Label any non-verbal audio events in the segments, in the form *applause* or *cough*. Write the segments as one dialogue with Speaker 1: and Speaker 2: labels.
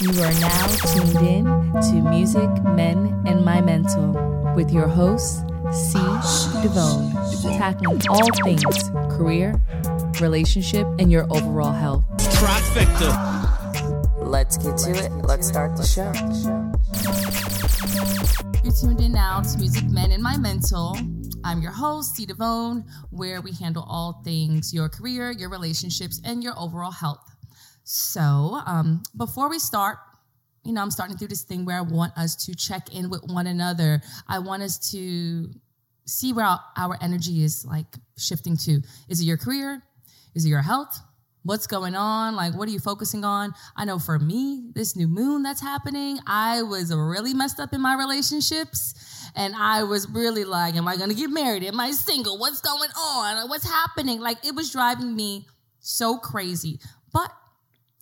Speaker 1: You are now tuned in to Music, Men, and My Mental with your host, C. Devone, tackling all things career, relationship, and your overall health.
Speaker 2: Trifecta.
Speaker 1: Let's get to it. Let's start the show.
Speaker 3: You're tuned in now to Music Men and My Mental. I'm your host, C. Devone, where we handle all things your career, your relationships, and your overall health. So, um, before we start, you know, I'm starting to do this thing where I want us to check in with one another. I want us to see where our, our energy is like shifting to. Is it your career? Is it your health? What's going on? Like, what are you focusing on? I know for me, this new moon that's happening, I was really messed up in my relationships. And I was really like, am I gonna get married? Am I single? What's going on? What's happening? Like, it was driving me so crazy. But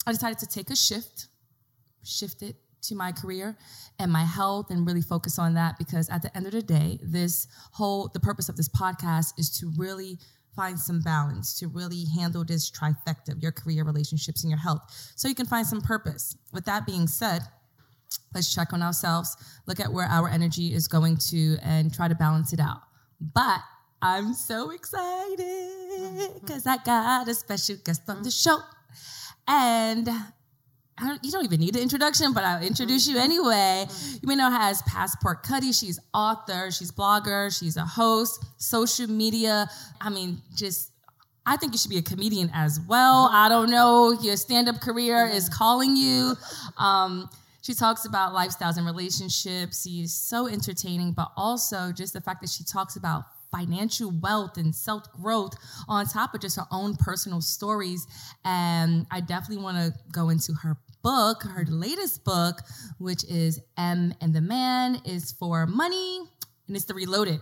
Speaker 3: I decided to take a shift, shift it to my career and my health and really focus on that because at the end of the day, this whole, the purpose of this podcast is to really find some balance, to really handle this trifecta of your career, relationships, and your health so you can find some purpose. With that being said, let's check on ourselves, look at where our energy is going to, and try to balance it out. But I'm so excited because I got a special guest on the show. And I don't, you don't even need an introduction, but I'll introduce you anyway. You may know her as Passport Cuddy. She's author, she's blogger, she's a host, social media. I mean, just I think you should be a comedian as well. I don't know, your stand-up career is calling you. Um, she talks about lifestyles and relationships. She's so entertaining, but also just the fact that she talks about financial wealth and self growth on top of just her own personal stories. And I definitely want to go into her book, her latest book, which is M and the Man is for money, and it's the Reloaded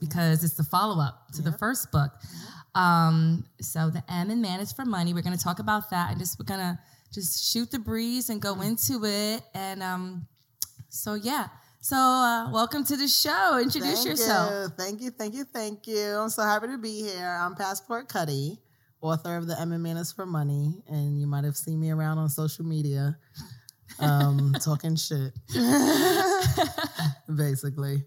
Speaker 3: because it's the follow up to the first book. Um, so the M and Man is for money. We're going to talk about that and just we're going to just shoot the breeze and go into it. And um, so yeah. So uh, welcome to the show. Introduce
Speaker 4: Thank
Speaker 3: yourself.
Speaker 4: You. Thank you, thank you, thank you. I'm so happy to be here. I'm Passport Cuddy, author of the M and Man is for Money, and you might have seen me around on social media, um, *laughs* talking shit, *laughs* basically.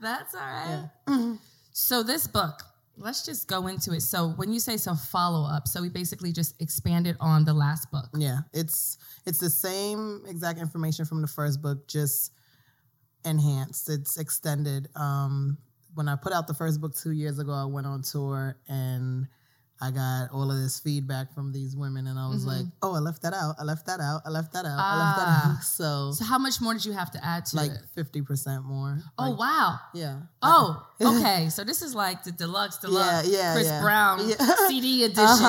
Speaker 3: That's all right. So this book, let's just go into it. So when you say so follow up, so we basically just expanded on the last book.
Speaker 4: Yeah, it's it's the same exact information from the first book, just enhanced. It's extended. Um, when I put out the first book two years ago, I went on tour and I got all of this feedback from these women, and I was like, "Oh, I left that out. I left that out. I left that out. I left that
Speaker 3: Ah.
Speaker 4: out." *laughs* So,
Speaker 3: So how much more did you have to add to
Speaker 4: like
Speaker 3: it?
Speaker 4: fifty percent more.
Speaker 3: Oh
Speaker 4: Like,
Speaker 3: wow.
Speaker 4: yeah.
Speaker 3: Oh, *laughs* okay. So this is like the deluxe, deluxe
Speaker 4: Yeah, yeah,
Speaker 3: Chris
Speaker 4: yeah.
Speaker 3: Brown
Speaker 4: Yeah. *laughs* Uh-huh.
Speaker 3: CD edition.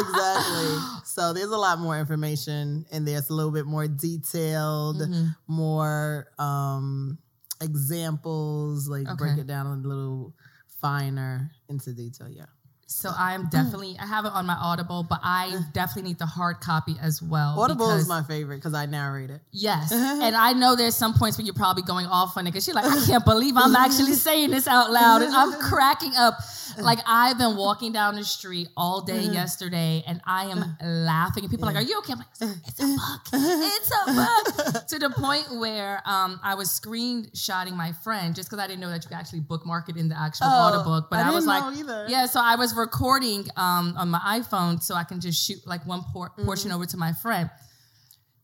Speaker 4: exactly. So there's a lot more information in there. It's a little bit more detailed,
Speaker 3: Mm-hmm.
Speaker 4: more um, examples, like break it down a little finer into detail. Yeah.
Speaker 3: So I am mm. definitely I have it on my Audible, but I mm. definitely need the hard copy as well.
Speaker 4: Audible
Speaker 3: because-
Speaker 4: is my favorite because I narrate it.
Speaker 3: Yes. *laughs* and I know there's some points where you're probably going off on it because you're like, I *laughs* can't believe I'm actually saying this out loud. And I'm *laughs* cracking up. Like I've been walking down the street all day mm-hmm. yesterday and I am mm. laughing. And people are like, Are you okay? I'm like, it's a book. It's a book. to the point where um, I was screenshotting my friend just because I didn't know that you could actually bookmark it in the actual
Speaker 4: Oh,
Speaker 3: Audible. But
Speaker 4: I
Speaker 3: I, was like,
Speaker 4: either.
Speaker 3: Yeah, so I was recording um, on my iPhone so I can just shoot like one por-
Speaker 4: Mm-hmm.
Speaker 3: portion over to my friend.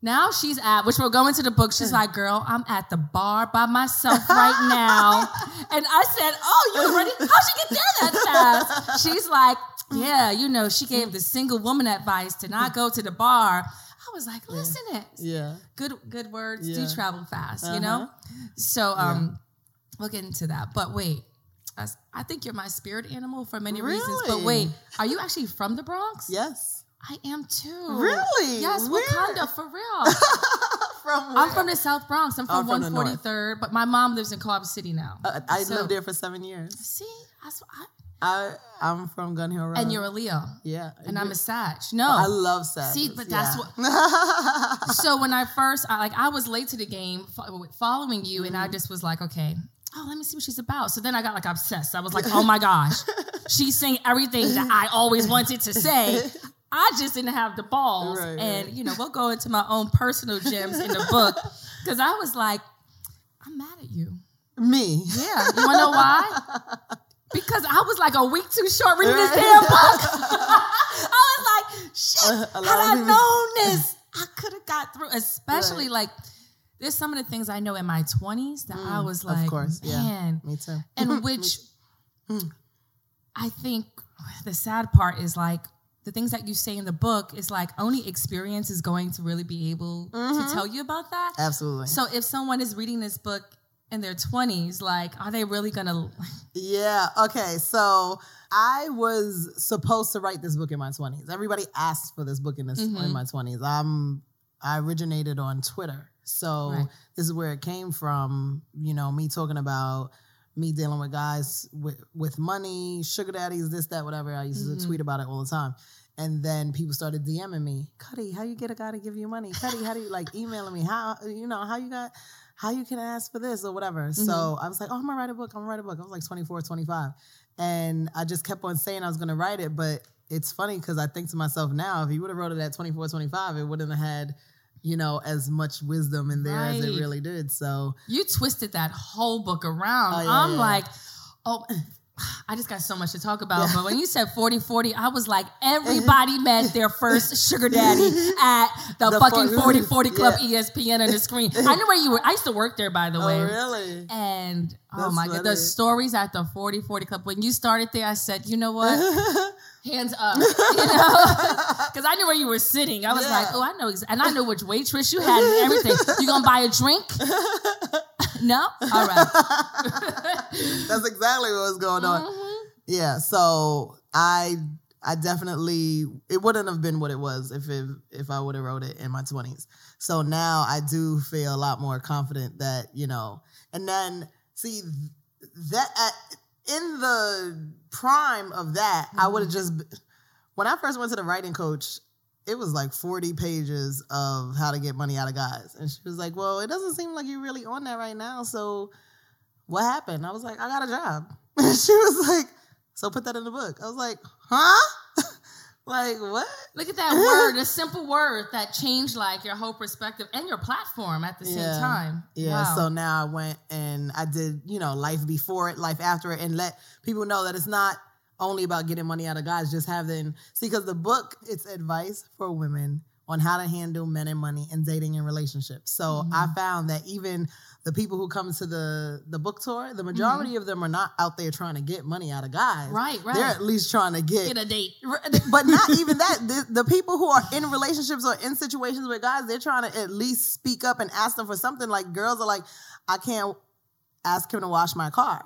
Speaker 3: Now she's at, which we'll go into the book. She's like, girl, I'm at the bar by myself right now. *laughs* and I said, oh, you already, how'd she get there that fast? She's like, yeah, you know, she gave the single woman advice to not go to the bar. I was like, listen it.
Speaker 4: Yeah.
Speaker 3: Good, good words do travel fast, you
Speaker 4: Uh-huh.
Speaker 3: know? So um, we'll get into that. But wait, I, I think you're my spirit animal for many reasons. But wait, are you actually from the Bronx?
Speaker 4: Yes.
Speaker 3: I am too.
Speaker 4: Really?
Speaker 3: Yes,
Speaker 4: Where?
Speaker 3: Wakanda for real. *laughs*
Speaker 4: From where?
Speaker 3: I'm from the South Bronx. I'm
Speaker 4: Oh,
Speaker 3: from
Speaker 4: from the north.
Speaker 3: 143rd, but my mom lives in Culver City now.
Speaker 4: Uh, I
Speaker 3: So-
Speaker 4: lived there for seven years.
Speaker 3: See, what I,
Speaker 4: I I'm from Gun Hill Road.
Speaker 3: and you're a Leo,
Speaker 4: yeah,
Speaker 3: and I'm a Sag. No,
Speaker 4: I love Sag.
Speaker 3: See, but that's what *laughs* so when I first, I, like, I was late to the game following you, and
Speaker 4: Mm-hmm.
Speaker 3: I just was like, okay, oh, let me see what she's about. So then I got like obsessed. I was like, oh my gosh, *laughs* she's saying everything that I always wanted to say. I just didn't have the balls.
Speaker 4: Right,
Speaker 3: and
Speaker 4: right.
Speaker 3: you know, we'll go into my own personal gems in the book *laughs* because I was like, I'm mad at you.
Speaker 4: Me.
Speaker 3: Yeah, you wanna know why? *laughs* Because I was like a week too short reading this damn book. I was like, shit,
Speaker 4: uh, A
Speaker 3: had I known this, I could have got through. Especially
Speaker 4: Right.
Speaker 3: like, there's some of the things I know in my 20s that I was
Speaker 4: Mm, of
Speaker 3: like,
Speaker 4: course, yeah.
Speaker 3: man,
Speaker 4: Me too.
Speaker 3: and *laughs* which
Speaker 4: Mm.
Speaker 3: I think the sad part is like the things that you say in the book is like only experience is going to really be able
Speaker 4: Mm-hmm.
Speaker 3: to tell you about that.
Speaker 4: Absolutely.
Speaker 3: So if someone is reading this book in their 20s, like, are they really gonna?
Speaker 4: Yeah. Okay. So I was supposed to write this book in my twenties. Everybody asked for this book in this
Speaker 3: Mhm.
Speaker 4: in my twenties. I'm I originated on Twitter, so
Speaker 3: Right.
Speaker 4: this is where it came from. You know, me talking about me dealing with guys with with money, sugar daddies, this, that, whatever. I used
Speaker 3: Mhm.
Speaker 4: to tweet about it all the time. And then people started DMing me, Cuddy, how you get a guy to give you money? Cuddy, how do you like emailing me? How you know how you got how you can ask for this or whatever. So I was like, oh, I'm gonna write a book. I'm gonna write a book. I was like 24, 25. And I just kept on saying I was gonna write it. But it's funny because I think to myself now, if you would have wrote it at 24, 25, it wouldn't have had, you know, as much wisdom in there as it really did. So
Speaker 3: You twisted that whole book around.
Speaker 4: Oh, yeah,
Speaker 3: I'm
Speaker 4: yeah.
Speaker 3: like, oh. I just got so much to talk about, but when you said 40 40, I was like, *laughs* uh-huh. everybody met their first sugar daddy at the,
Speaker 4: The
Speaker 3: fucking
Speaker 4: fo-
Speaker 3: 40 40 Club
Speaker 4: Yeah.
Speaker 3: ESPN on the screen. *laughs* I knew where you were. I used to work there, by the oh, way.
Speaker 4: Oh really?
Speaker 3: And oh
Speaker 4: That's
Speaker 3: my god, the stories at the 40 40 Club. When you started there, I said, you know what? *laughs* Hands up. You know? Because I knew where you were sitting. I was
Speaker 4: Yeah.
Speaker 3: like, oh, I know. And I know which waitress you had and everything. You gonna buy a drink? No? All right. *laughs*
Speaker 4: That's exactly what was going on.
Speaker 3: Mhm.
Speaker 4: Yeah, so I I definitely it wouldn't have been what it was if it, if I would have wrote it in my 20s. So now I do feel a lot more confident that, you know, and then see that at, in the prime of that, I would have just when I first went to the writing coach, it was like 40 pages of how to get money out of guys. And she was like, "Well, it doesn't seem like you're really on that right now, so what happened?" I was like, "I got a job." *laughs* And she was like, so put that in the book. I was like, huh? *laughs* like what?
Speaker 3: Look at that word, *laughs* a simple word that changed like your whole perspective and your platform at the same time.
Speaker 4: Yeah.
Speaker 3: Wow.
Speaker 4: So now I went and I did, you know, life before it, life after it, and let people know that it's not only about getting money out of guys, just having see, because the book it's advice for women on how to handle men and money and dating and relationships. So
Speaker 3: Mm-hmm.
Speaker 4: I found that even the people who come to the the book tour, the majority of them are not out there trying to get money out of guys.
Speaker 3: Mm-hmm. Right, right.
Speaker 4: They're at least trying to
Speaker 3: Get a date. *laughs*
Speaker 4: but not even that. The, the people who are in relationships or in situations with guys, they're trying to at least speak up and ask them for something. Like girls are like, I can't ask him to wash my car.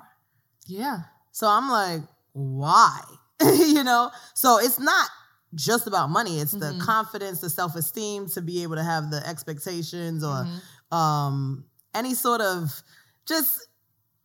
Speaker 3: Yeah.
Speaker 4: So I'm like, why? *laughs* you know? So it's not just about money. It's the
Speaker 3: Mhm.
Speaker 4: confidence, the self esteem to be able to have the expectations or
Speaker 3: Mhm.
Speaker 4: um, any sort of just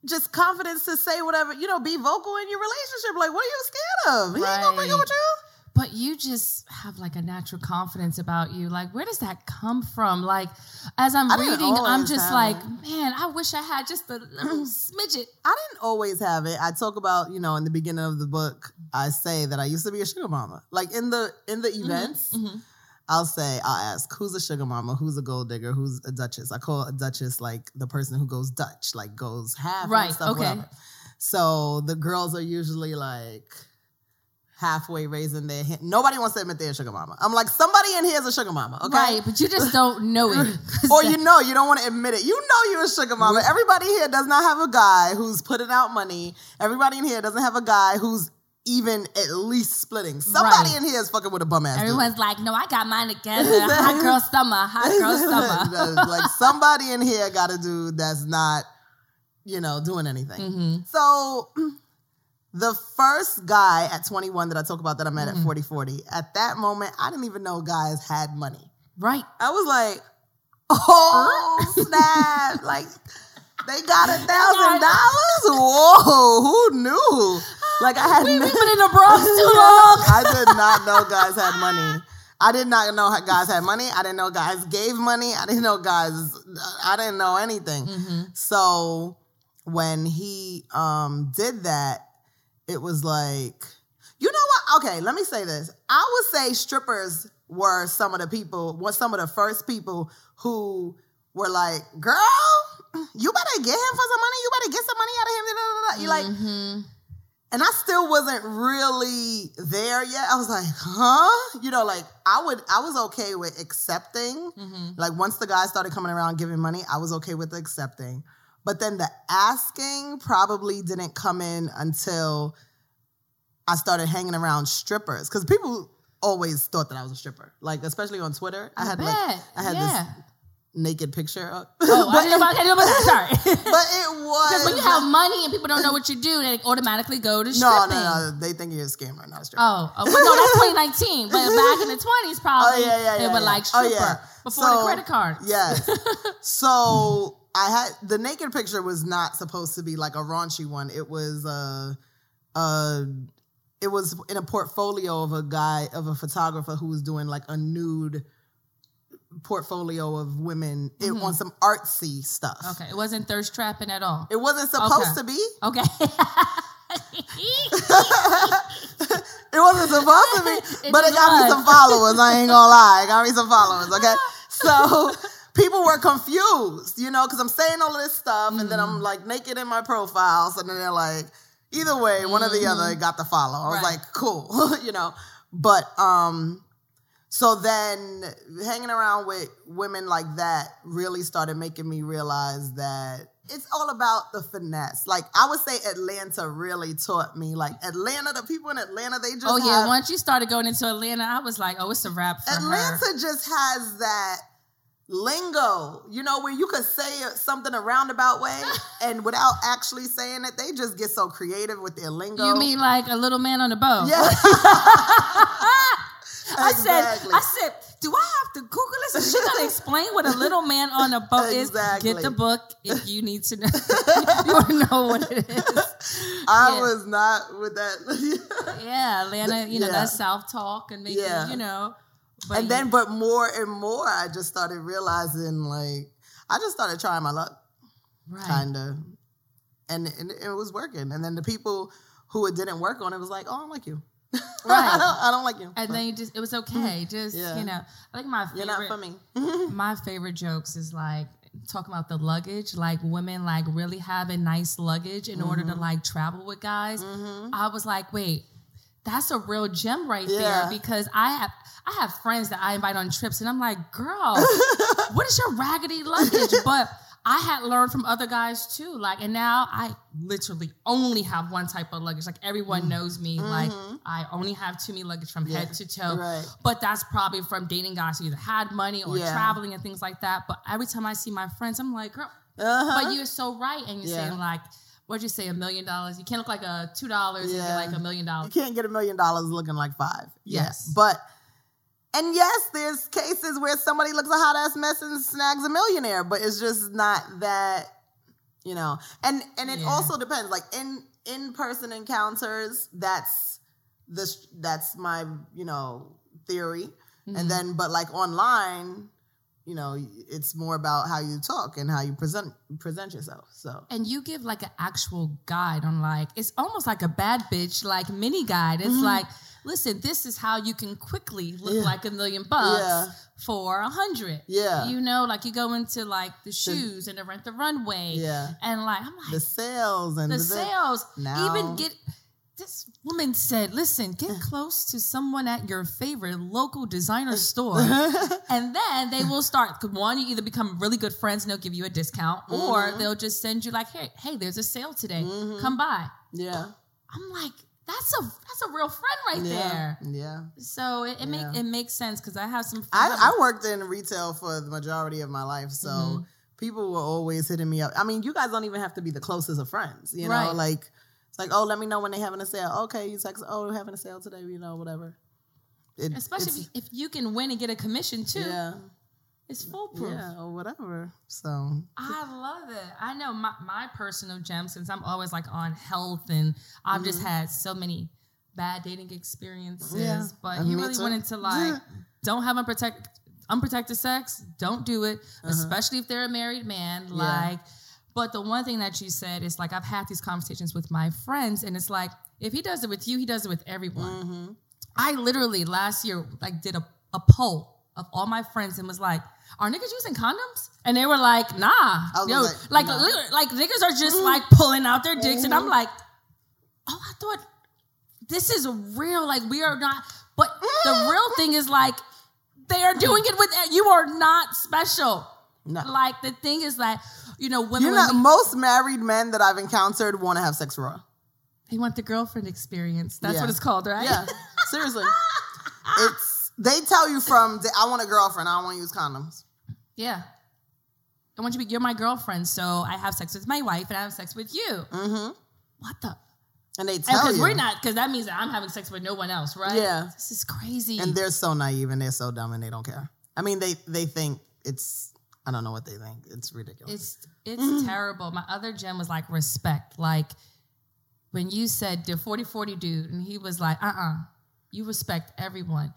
Speaker 4: just confidence to say whatever, you know, be vocal in your relationship. Like, what are you scared of? He ain't gonna break up with you.
Speaker 3: But you just have like a natural confidence about you. Like, where does that come from? Like, as I'm reading, I'm just like,
Speaker 4: it.
Speaker 3: man, I wish I had just a little *clears throat* smidget.
Speaker 4: I didn't always have it. I talk about, you know, in the beginning of the book, I say that I used to be a sugar mama. Like in the in the events,
Speaker 3: mhm.
Speaker 4: I'll say, I'll ask, who's a sugar mama? Who's a gold digger? Who's a duchess? I call a duchess like the person who goes Dutch, like goes half
Speaker 3: Right,
Speaker 4: stuff,
Speaker 3: okay.
Speaker 4: whatever. So the girls are usually like halfway raising their hand. Nobody wants to admit they're a sugar mama. I'm like, somebody in here is a sugar mama, okay?
Speaker 3: Right, but you just don't know it. *laughs*
Speaker 4: or you know you don't want to admit it. You know you're a sugar mama. Everybody here does not have a guy who's putting out money. Everybody in here doesn't have a guy who's even at least splitting. Somebody
Speaker 3: Right.
Speaker 4: in here is fucking with a bum ass. dude.
Speaker 3: Everyone's like, no, I got mine together. Hot *laughs* girl summer, hot girl *laughs* summer.
Speaker 4: like somebody in here got a dude that's not, you know, doing anything.
Speaker 3: hmm
Speaker 4: So the first guy at 21 that I talk about that I met
Speaker 3: Mm-hmm.
Speaker 4: at 40 40, at that moment, I didn't even know guys had money.
Speaker 3: Right.
Speaker 4: I was like, oh snap! *laughs* like they got a thousand dollars. Whoa, who knew? *gasps* Like I had,
Speaker 3: We've been in the Bronx *laughs* too long.
Speaker 4: I did not know guys had *laughs* money. I did not know how guys had money. I didn't know guys gave money. I didn't know guys. I didn't know anything.
Speaker 3: Mm-hmm.
Speaker 4: So when he um did that, it was like, you know what? okay, let me say this. I would say strippers were some of the people, were some of the first people who were like, girl, you better get him for some money. You better get some money out of him. You like,
Speaker 3: Mhm.
Speaker 4: and I still wasn't really there yet. I was like, huh? You know, like I would, I was okay with accepting.
Speaker 3: Mhm.
Speaker 4: Like once the guys started coming around giving money, I was okay with accepting. But then the asking probably didn't come in until I started hanging around strippers because people always thought that I was a stripper. Like especially on Twitter, I, had like. I had
Speaker 3: yeah.
Speaker 4: this naked picture up.
Speaker 3: Oh, I *laughs*
Speaker 4: but,
Speaker 3: didn't know about, I didn't know about that. Sorry. *laughs*
Speaker 4: but it *laughs* was
Speaker 3: Because when you have money and people don't know what you do, they automatically go to
Speaker 4: no,
Speaker 3: stripping.
Speaker 4: no, no. They think you're a scammer, not a stripper.
Speaker 3: Oh, oh well, no, that's 2019. But back in the 20s, probably
Speaker 4: Oh, yeah, yeah,
Speaker 3: they
Speaker 4: yeah,
Speaker 3: were
Speaker 4: yeah.
Speaker 3: like
Speaker 4: Oh,
Speaker 3: stripper
Speaker 4: yeah.
Speaker 3: before
Speaker 4: So,
Speaker 3: the credit card.
Speaker 4: Yes. so I had the naked picture was not supposed to be like a raunchy one. It was uh uh it was in a portfolio of a guy of a photographer who was doing like a nude portfolio of women it, on some artsy stuff.
Speaker 3: Mm-hmm. Okay, it wasn't thirst trapping at all.
Speaker 4: It wasn't supposed
Speaker 3: Okay.
Speaker 4: to be.
Speaker 3: Okay. *laughs*
Speaker 4: It wasn't supposed to be, *laughs*
Speaker 3: It
Speaker 4: but it got me some followers. I ain't gonna lie, it got me some followers. Okay, *laughs* so people were confused, you know, because I'm saying all of this stuff, and then
Speaker 3: Mm.
Speaker 4: I'm like naked in my profile, so then they're like, either way, one or the other got the follow. I was.
Speaker 3: Right.
Speaker 4: like, cool, *laughs* you know, but um. So then hanging around with women like that really started making me realize that it's all about the finesse. Like I would say Atlanta really taught me. Like Atlanta, the people in Atlanta, they just
Speaker 3: oh yeah,
Speaker 4: have-
Speaker 3: once you started going into Atlanta, I was like, oh, it's a wrap for
Speaker 4: Atlanta
Speaker 3: her.
Speaker 4: just has that lingo, you know, where you could say something a roundabout way *laughs* and without actually saying it, they just get so creative with their lingo.
Speaker 3: You mean like a little man on a boat?
Speaker 4: Yeah. *laughs* *laughs*
Speaker 3: I said, I said, do I have to Google this? Is she gonna explain what a little man on a boat is?
Speaker 4: Exactly.
Speaker 3: Get the book if you need to know. you want to know what it is.
Speaker 4: I
Speaker 3: Yeah.
Speaker 4: was not with that.
Speaker 3: Yeah, Atlanta. You know
Speaker 4: Yeah.
Speaker 3: that's self talk and making.
Speaker 4: Yeah.
Speaker 3: You know. But
Speaker 4: and then, but more and more, I just started realizing, like, I just started trying my luck,
Speaker 3: right.
Speaker 4: kind of, and, and it was working. And then the people who it didn't work on, it was like, oh, I don't like you.
Speaker 3: Right.
Speaker 4: I, *laughs* don't, I don't like you.
Speaker 3: and then you just it was okay. Just
Speaker 4: Mm. Yeah.
Speaker 3: you know, I think my
Speaker 4: You're
Speaker 3: favorite
Speaker 4: not for me. *laughs* *laughs*
Speaker 3: my favorite jokes is like talking about the luggage, like women like really having nice luggage in order to
Speaker 4: Mm-hmm.
Speaker 3: like travel with guys. I was like, wait, that's a real gem right
Speaker 4: Yeah.
Speaker 3: there because I have I have friends that I invite on trips and I'm like, girl, *laughs* what is your raggedy luggage? But I had learned from other guys too. Like, and now I literally only have one type of luggage. Like everyone
Speaker 4: Mm.
Speaker 3: knows me. Like I only have too many luggage from head to toe.
Speaker 4: Mm-hmm. Right.
Speaker 3: But that's probably from dating guys who either had money or
Speaker 4: Yeah.
Speaker 3: traveling and things like that. But every time I see my friends, I'm like, girl,
Speaker 4: Uh-huh.
Speaker 3: but you're so right. And you're
Speaker 4: Yeah.
Speaker 3: saying like, what'd you say, a million dollars? You can't look like a two dollars and get like a million dollars.
Speaker 4: You can't get a million dollars looking like five.
Speaker 3: Yes.
Speaker 4: But and yes, there's cases where somebody looks a hot ass mess and snags a millionaire, but it's just not that, you know. And and it
Speaker 3: Yeah.
Speaker 4: also depends. Like in in person encounters, that's this that's my you know theory.
Speaker 3: Mm-hmm.
Speaker 4: And then but like online, you know, it's more about how you talk and how you present present yourself. So
Speaker 3: And you give like an actual guide on like it's almost like a bad bitch like mini guide. It's like, listen, this is how you can quickly look
Speaker 4: Mm-hmm. Yeah.
Speaker 3: like a million bucks
Speaker 4: Yeah.
Speaker 3: for a hundred.
Speaker 4: Yeah.
Speaker 3: You know, like you go into like the shoes and the rent the runway.
Speaker 4: Yeah.
Speaker 3: And like I'm like
Speaker 4: the sales and
Speaker 3: the
Speaker 4: the
Speaker 3: sales.
Speaker 4: Now-
Speaker 3: Even get this woman said, listen, get close to someone at your favorite local designer store. *laughs* and then they will start. One, you either become really good friends and they'll give you a discount, or
Speaker 4: Mm-hmm.
Speaker 3: they'll just send you like, hey, hey, there's a sale today. Come by.
Speaker 4: Yeah.
Speaker 3: I'm like, that's a that's a real friend right
Speaker 4: Yeah.
Speaker 3: there.
Speaker 4: Yeah.
Speaker 3: So it, it
Speaker 4: Yeah.
Speaker 3: make it makes sense because I have some
Speaker 4: I, I worked in retail for the majority of my life, so
Speaker 3: Mm-hmm.
Speaker 4: people were always hitting me up. I mean, you guys don't even have to be the closest of friends, you know.
Speaker 3: Right.
Speaker 4: Like it's like, oh, let me know when they having a sale. Okay, you text, oh, we're having a sale today, you know, whatever. It,
Speaker 3: especially if, you can win and get a commission too.
Speaker 4: yeah,
Speaker 3: It's foolproof.
Speaker 4: yeah, or whatever. So
Speaker 3: I love it. I know my, my personal gem since I'm always like on health and I've just had so many bad dating experiences.
Speaker 4: Mm-hmm. Yeah,
Speaker 3: But you really
Speaker 4: too.
Speaker 3: wanted to like *laughs* don't have unprotected unprotected sex. Don't do it, especially if they're a married man.
Speaker 4: Uh-huh. Yeah.
Speaker 3: Like, but the one thing that you said is like I've had these conversations with my friends, and it's like if he does it with you, he does it with everyone.
Speaker 4: Mm-hmm.
Speaker 3: I literally last year like did a, a poll of all my friends and was like, "Are niggas using condoms?" And they were like, "Nah, yo,
Speaker 4: like,
Speaker 3: like
Speaker 4: nah.
Speaker 3: like niggas are just mm-hmm. like pulling out their dicks," and I'm mm-hmm. like, "Oh, I thought this is real. Like we are not." But the mm-hmm. real thing is like they are doing it with you are not special.
Speaker 4: No.
Speaker 3: Like the thing is that you know women
Speaker 4: You're not,
Speaker 3: we-
Speaker 4: most married men that I've encountered want to have sex raw.
Speaker 3: they want the girlfriend experience. That's
Speaker 4: Yeah.
Speaker 3: what it's called, right?
Speaker 4: Yeah, *laughs* seriously. it's they tell you from the, I want a girlfriend. I don't want to use condoms.
Speaker 3: Yeah. I want you to be, you're my girlfriend, so I have sex with my wife and I have sex with you.
Speaker 4: Mm-hmm.
Speaker 3: What the?
Speaker 4: And they tell
Speaker 3: Because
Speaker 4: you,
Speaker 3: we're not, because that means that I'm having sex with no one else, right?
Speaker 4: Yeah.
Speaker 3: This is crazy.
Speaker 4: and they're so naive and they're so dumb and they don't care. I mean, they they think it's I don't know what they think. It's ridiculous.
Speaker 3: it's it's *sighs* terrible. My other gem was like respect. Like when you said the 40 40 dude, and he was like, uh uh you respect everyone.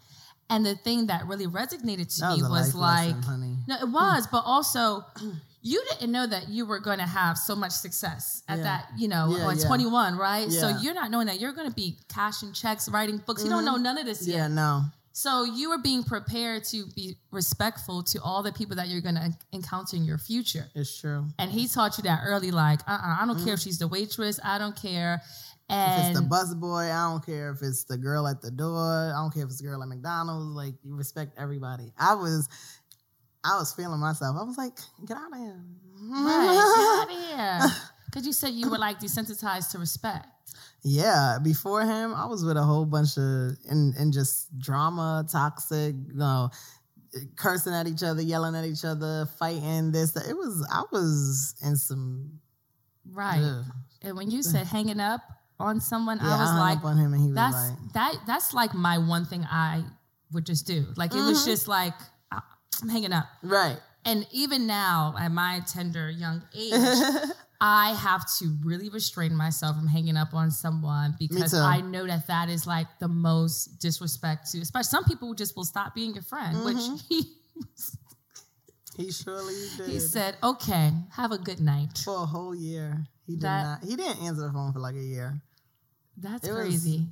Speaker 3: And the thing that really resonated to
Speaker 4: That
Speaker 3: me
Speaker 4: was
Speaker 3: was like,
Speaker 4: lesson,
Speaker 3: no, it was, but also you didn't know that you were going to have so much success at
Speaker 4: Yeah.
Speaker 3: that, you know,
Speaker 4: Yeah,
Speaker 3: at
Speaker 4: yeah.
Speaker 3: 21, right? So you're not knowing that you're going to be cashing checks, writing books. You don't know none of this
Speaker 4: yeah,
Speaker 3: yet.
Speaker 4: Yeah, no.
Speaker 3: So you are being prepared to be respectful to all the people that you're going to encounter in your future.
Speaker 4: It's true.
Speaker 3: And he taught you that early, like, uh, uh I don't care if she's the waitress, I don't care. And If
Speaker 4: it's the bus boy, I don't care if it's the girl at the door. I don't care if it's the girl at McDonald's. Like you respect everybody. I was, I was feeling myself. I was like, get out of here.
Speaker 3: right, get out of *laughs* here. Because you said you were like desensitized to respect.
Speaker 4: Yeah, before him, I was with a whole bunch of and and just drama, toxic, you know, cursing at each other, yelling at each other, fighting. This, it was. I was in some.
Speaker 3: Right.
Speaker 4: ugh.
Speaker 3: And when you said hanging up on someone,
Speaker 4: Yeah,
Speaker 3: I was
Speaker 4: hung
Speaker 3: like,
Speaker 4: on him, and he was
Speaker 3: that's
Speaker 4: like,
Speaker 3: that that's like my one thing I would just do. Like it
Speaker 4: Mm-hmm.
Speaker 3: was just like I'm hanging up.
Speaker 4: right.
Speaker 3: And even now, at my tender young *laughs* age, I have to really restrain myself from hanging up on someone because. I know that that is like the most disrespect to, especially some people just will stop being your friend,
Speaker 4: Mm-hmm.
Speaker 3: which *laughs* he,
Speaker 4: he surely did.
Speaker 3: he said, okay, have a good night.
Speaker 4: for a whole year. He did
Speaker 3: That-
Speaker 4: not. He didn't answer the phone for like a year.
Speaker 3: That's
Speaker 4: It was-
Speaker 3: crazy.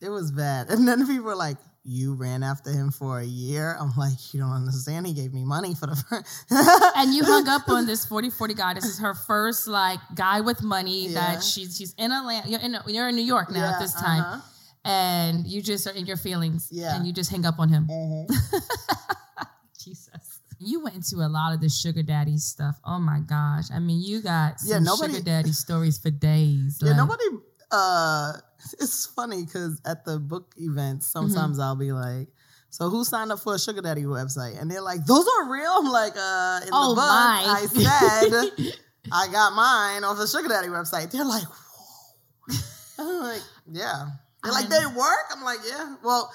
Speaker 4: It was bad. *laughs* And then people were like, "You ran after him for a year." I'm like, "You don't understand. He gave me money for the first." *laughs*
Speaker 3: and you hung up on this 40 40 guy. This is her first like guy with money
Speaker 4: Yeah.
Speaker 3: that she's she's in Atlanta. You're in you're in New York now
Speaker 4: Yeah,
Speaker 3: at this time,
Speaker 4: uh-huh.
Speaker 3: and you just are in your feelings.
Speaker 4: Yeah.
Speaker 3: and you just hang up on him.
Speaker 4: Mhm. *laughs*
Speaker 3: Jesus. You went into a lot of the sugar daddy stuff. Oh my gosh. I mean, you got
Speaker 4: Yeah, nobody-
Speaker 3: sugar daddy stories for days.
Speaker 4: Yeah,
Speaker 3: Like,
Speaker 4: nobody. Uh, it's funny because at the book events, sometimes
Speaker 3: Mm-hmm.
Speaker 4: I'll be like, "So who signed up for a sugar daddy website?" And they're like, "Those are real." I'm like, "Uh, in
Speaker 3: Oh,
Speaker 4: the book,
Speaker 3: my.
Speaker 4: I said *laughs* I got mine off the sugar daddy website." They're like, "Whoa!" *laughs* I'm like, "Yeah." They're like, "They work." I'm like, "Yeah." Well.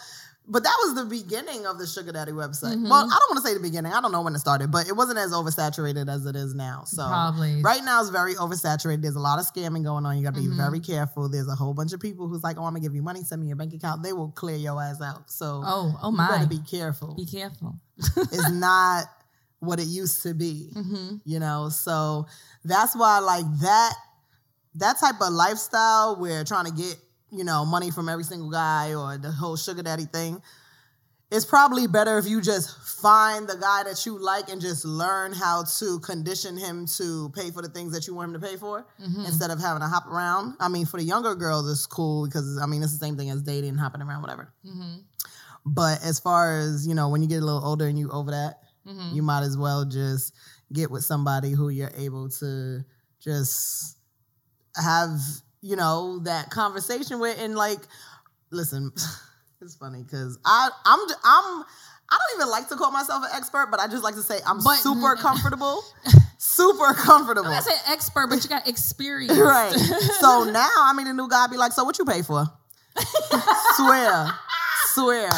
Speaker 4: But that was the beginning of the Sugar Daddy website.
Speaker 3: Mm-hmm.
Speaker 4: Well, I don't want to say the beginning. I don't know when it started, but it wasn't as oversaturated as it is now. So
Speaker 3: Probably.
Speaker 4: right now it's very oversaturated. There's a lot of scamming going on. You got to be
Speaker 3: Mhm.
Speaker 4: very careful. There's a whole bunch of people who's like, "Oh, I'm gonna give you money. Send me your bank account." They will clear your ass out. So
Speaker 3: Oh, oh
Speaker 4: you
Speaker 3: my.
Speaker 4: better be careful.
Speaker 3: Be careful. *laughs*
Speaker 4: it's not what it used to be.
Speaker 3: hmm
Speaker 4: You know, so that's why like that that type of lifestyle where trying to get you know money from every single guy or the whole sugar daddy thing. It's probably better if you just find the guy that you like and just learn how to condition him to pay for the things that you want him to pay for instead of having to hop around. I mean, for the younger girls, it's cool because I mean, it's the same thing as dating, hopping around, whatever.
Speaker 3: hmm
Speaker 4: But as far as, you know, when you get a little older and you over that,
Speaker 3: hmm
Speaker 4: you might as well just get with somebody who you're able to just have, you know, that conversation with and like listen, *laughs* it's funny cuz I I'm I'm I don't even like to call myself an expert, but I just like to say I'm
Speaker 3: But-
Speaker 4: super comfortable. *laughs* super comfortable.
Speaker 3: I say expert, but you got experience.
Speaker 4: Right. *laughs* So now I mean the new guy be like, so what you pay for? swear. Swear.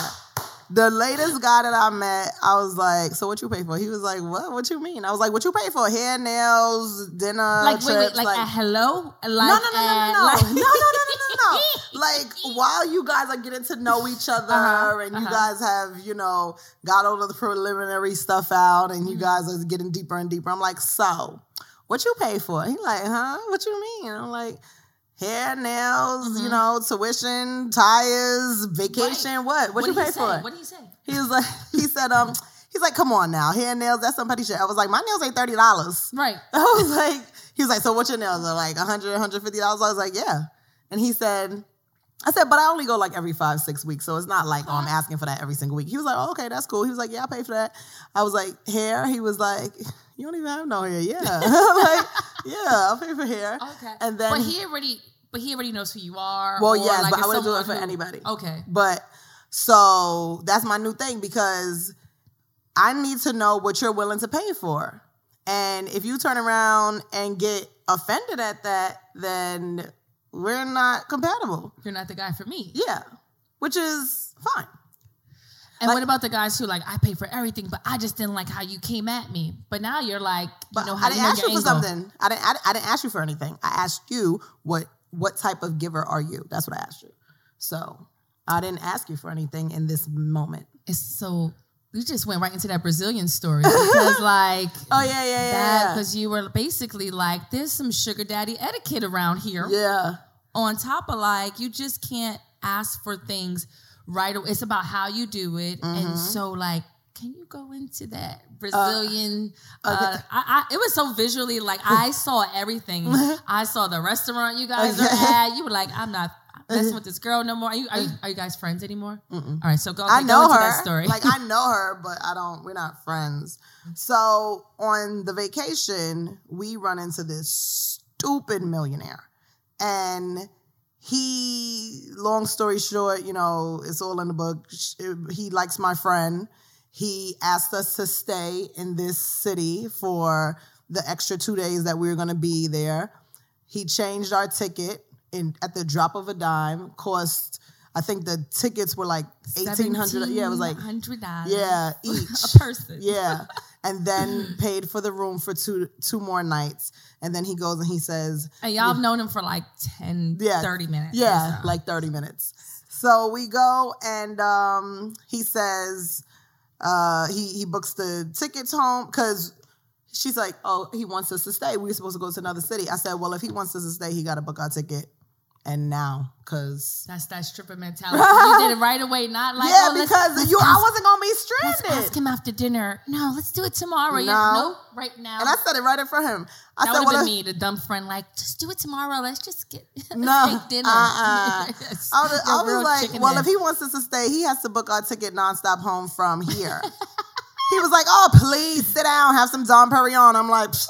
Speaker 4: The latest guy that I met, I was like, so what you pay for? He was like, what? What you mean? I was like, what you pay for? Hair, nails, dinner,
Speaker 3: like, wait, wait,
Speaker 4: trips,
Speaker 3: like, a hello? Like,
Speaker 4: no, no, no, no, no, no,
Speaker 3: like-
Speaker 4: no, no, no, no, no, no. *laughs* Like while you guys are getting to know each other
Speaker 3: Uh-huh,
Speaker 4: and you
Speaker 3: uh-huh.
Speaker 4: guys have, you know, got all of the preliminary stuff out and you
Speaker 3: Mm-hmm.
Speaker 4: guys are getting deeper and deeper. I'm like, so what you pay for? He like, huh? What you mean? I'm like, hair, nails,
Speaker 3: Mm-hmm.
Speaker 4: you know, tuition, tires, vacation. What? What, you
Speaker 3: did
Speaker 4: pay for?
Speaker 3: What did he say?
Speaker 4: He was like, *laughs* he said, um, he's like, come on now, hair, nails, that's somebody shit. I was like, my nails ain't thirty dollars.
Speaker 3: Right. *laughs*
Speaker 4: I was like, he was like, so what's your nails? Are like 100 150 dollars. I was like, yeah. And he said, I said, but I only go like every five, six weeks. So it's not like, oh, I'm asking for that every single week. He was like, oh, okay, that's cool. He was like, yeah, I pay for that. I was like, hair? He was like, you don't even have no hair. Yeah. *laughs* like, yeah, I'll pay for hair.
Speaker 3: Okay.
Speaker 4: And then,
Speaker 3: but he already, but he already knows who you are.
Speaker 4: Well, yes,
Speaker 3: like,
Speaker 4: but I wouldn't do it for
Speaker 3: who-
Speaker 4: anybody.
Speaker 3: Okay.
Speaker 4: but so that's my new thing because I need to know what you're willing to pay for. And if you turn around and get offended at that, then we're not compatible.
Speaker 3: You're not the guy for me.
Speaker 4: Yeah, which is fine.
Speaker 3: And
Speaker 4: Like-
Speaker 3: what about the guys who like I pay for everything, but I just didn't like how you came at me. But now you're like,
Speaker 4: But
Speaker 3: you know how
Speaker 4: I didn't
Speaker 3: know
Speaker 4: ask you for
Speaker 3: angle.
Speaker 4: something. I didn't. I, I didn't ask you for anything. I asked you what what type of giver are you? That's what I asked you. So I didn't ask you for anything in this moment.
Speaker 3: It's so you just went right into that Brazilian story because *laughs* like
Speaker 4: Oh yeah, yeah, yeah.
Speaker 3: because you were basically like there's some sugar daddy etiquette around here.
Speaker 4: yeah.
Speaker 3: On top of like you just can't ask for things right. It's about how you do it,
Speaker 4: Mm-hmm.
Speaker 3: and so like. Can you go into that
Speaker 4: Uh, uh
Speaker 3: Brazilian? Uh, uh I, I, it was so visually like I *laughs* saw everything. Uh-huh. I saw the restaurant you guys are
Speaker 4: Okay.
Speaker 3: at. You were like, I'm not uh-huh. messing with this girl no more. Are you are you, uh-huh. are you guys friends anymore? All right, so go.
Speaker 4: I
Speaker 3: okay,
Speaker 4: know
Speaker 3: go
Speaker 4: her.
Speaker 3: that story.
Speaker 4: like I know her, *laughs* but I don't. We're not friends. Mm-hmm. So on the vacation, we run into this stupid millionaire, and he. Long story short, you know, it's all in the book. He likes my friend. He asked us to stay in this city for the extra two days that we were going to be there. He changed our ticket in at the drop of a dime. Cost, I think the tickets were like eighteen hundred. Yeah, it was like
Speaker 3: hundred dollars.
Speaker 4: yeah *laughs* each.
Speaker 3: a person.
Speaker 4: yeah, *laughs* and then paid for the room for two two more nights. And then he goes and he says,
Speaker 3: and y'all have known him for like 10,
Speaker 4: Yeah.
Speaker 3: 30 minutes.
Speaker 4: yeah,
Speaker 3: so.
Speaker 4: like 30 minutes. So we go and um, he says uh, he he books the tickets home because she's like, oh, he wants us to stay. We were supposed to go to another city. I said, well, if he wants us to stay, he got to book our ticket. And now, because
Speaker 3: that's that stripper *laughs* mentality. you did it right away, not like
Speaker 4: yeah,
Speaker 3: oh, let's-
Speaker 4: because
Speaker 3: let's
Speaker 4: you, I wasn't gonna be stranded.
Speaker 3: Let's ask him after dinner. No, let's do it tomorrow. Yeah,
Speaker 4: No.
Speaker 3: nope, right now.
Speaker 4: And I said it right in front of him. I
Speaker 3: that would have been me, the dumb friend. Like, just do it tomorrow. Let's just get *laughs*
Speaker 4: No,
Speaker 3: dinner.
Speaker 4: uh-uh. *laughs*
Speaker 3: Yes.
Speaker 4: I was, I was like, well,
Speaker 3: head.
Speaker 4: if he wants us to stay, he has to book our ticket nonstop home from here. he was like, oh, please sit down, have some Dom Perignon. I'm like, "Psh,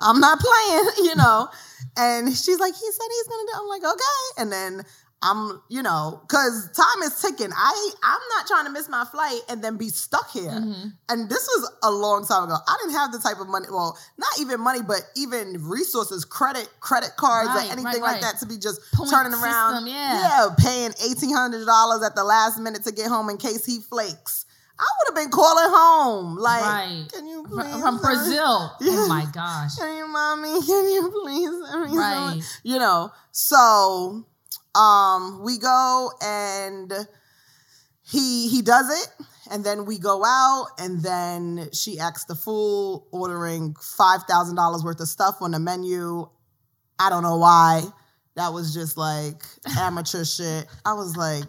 Speaker 4: I'm not playing, *laughs* you know. And she's like, he said he's gonna do. I'm like, okay. And then I'm, you know, because time is ticking. I I'm not trying to miss my flight and then be stuck here.
Speaker 3: Mm-hmm.
Speaker 4: And this was a long time ago. I didn't have the type of money. Well, not even money, but even resources, credit, credit cards,
Speaker 3: Right,
Speaker 4: or anything
Speaker 3: right,
Speaker 4: like
Speaker 3: right.
Speaker 4: that to be just
Speaker 3: Point
Speaker 4: turning around.
Speaker 3: yeah.
Speaker 4: yeah, paying eighteen hundred dollars at the last minute to get home in case he flakes. I would have been calling home, like,
Speaker 3: Right.
Speaker 4: can you
Speaker 3: From-
Speaker 4: please
Speaker 3: from Brazil.
Speaker 4: Yeah.
Speaker 3: Oh my gosh.
Speaker 4: Can you, mommy? *laughs* Can you please? send me some-"
Speaker 3: Right.
Speaker 4: You know. So, um, we go and he he does it, and then we go out, and then she acts the fool, ordering five thousand dollars worth of stuff on the menu. I don't know why. That was just like amateur shit. I was like,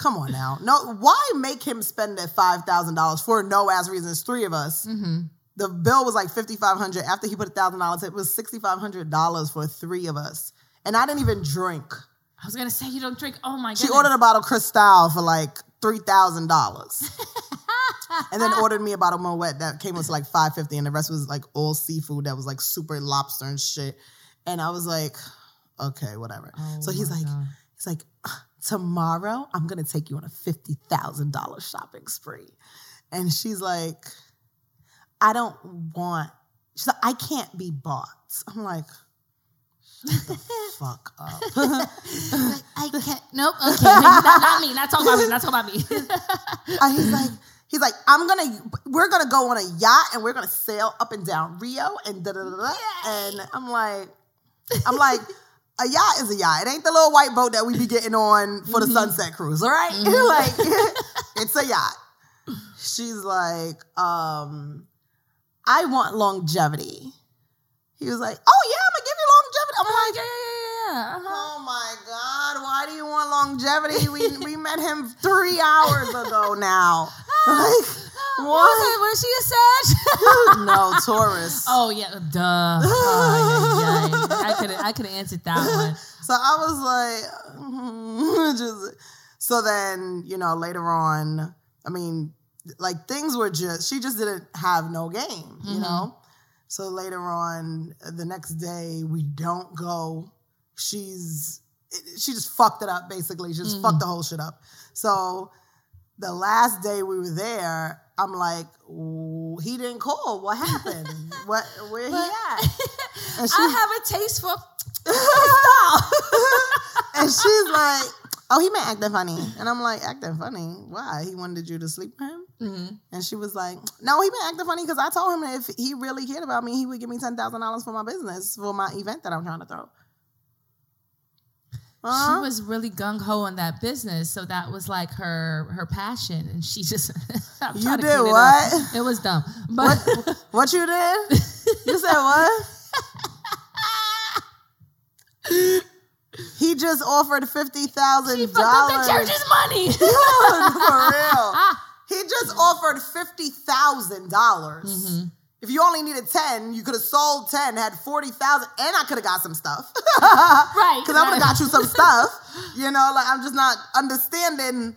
Speaker 4: come on now. No, why make him spend that five thousand dollars for no ass reasons? Three of us.
Speaker 3: Mm-hmm.
Speaker 4: The bill was like fifty five hundred. After he put a thousand dollars, it was sixty five hundred dollars for three of us, and I didn't even drink.
Speaker 3: I was gonna say you don't drink. Oh my god.
Speaker 4: She ordered a bottle of Cristal for like three thousand dollars, *laughs* and then ordered me a bottle of Moet that came with like five fifty, and the rest was like all seafood that was like super lobster and shit. And I was like, okay, whatever.
Speaker 3: Oh
Speaker 4: so he's like,
Speaker 3: God.
Speaker 4: he's like, tomorrow I'm gonna take you on a fifty thousand dollar shopping spree, and she's like, I don't want. She's like, I can't be bought. I'm like. Shut the *laughs* fuck up.
Speaker 3: I *laughs* can't. Nope. Okay. not, not me. Not talk about me. Not talk about me. *laughs*
Speaker 4: And he's like, he's like, I'm gonna, we're gonna go on a yacht and we're gonna sail up and down Rio and da da da da. And I'm like, I'm like, a yacht is a yacht. It ain't the little white boat that we be getting on for the sunset cruise, all right? *laughs* like, *laughs* it's a yacht. She's like, um, I want longevity. He was like, Oh yeah, I'm gonna give you longevity. I'm like,
Speaker 3: yeah, yeah, yeah, Yeah. Uh-huh.
Speaker 4: Oh my God! Why do you want longevity? We we met him three hours ago now. *laughs* Like
Speaker 3: What?
Speaker 4: what?
Speaker 3: Was she a Sag?
Speaker 4: no, Taurus. *laughs*
Speaker 3: oh yeah, duh. Oh, yeah, yeah. I could I could have answered that one. *laughs*
Speaker 4: So I was like, just so then you know later on. I mean, like things were just she just didn't have no game, you
Speaker 3: Mhm.
Speaker 4: know. So later on, the next day we don't go. She's she just fucked it up basically. She just
Speaker 3: Mhm.
Speaker 4: fucked the whole shit up. So the last day we were there, I'm like, he didn't call. What happened? *laughs* what where he at? *laughs* And she-
Speaker 3: I have a taste for. *laughs*
Speaker 4: and she's like, "Oh, he meant acting funny," and I'm like, "Acting funny? Why? He wanted you to sleep with him?"
Speaker 3: Mhm.
Speaker 4: And she was like, "No, he meant acting funny because I told him that if he really cared about me, he would give me ten thousand dollars for my business for my event that I'm trying to throw."
Speaker 3: She
Speaker 4: Uh-huh.
Speaker 3: was really gung ho on that business, so that was like her her passion, and she just. *laughs*
Speaker 4: You did
Speaker 3: clean it
Speaker 4: what?
Speaker 3: It, was dumb, but *laughs*
Speaker 4: what you did? You said what? he just offered fifty thousand
Speaker 3: up the
Speaker 4: dollars.
Speaker 3: church's money. *laughs*
Speaker 4: For real. He just offered fifty thousand dollars.
Speaker 3: Mhm.
Speaker 4: If you only needed ten, you could have sold ten, had forty thousand, and I could have got some stuff. *laughs*
Speaker 3: Right,
Speaker 4: Because I would have got you some stuff. *laughs* You know, like I'm just not understanding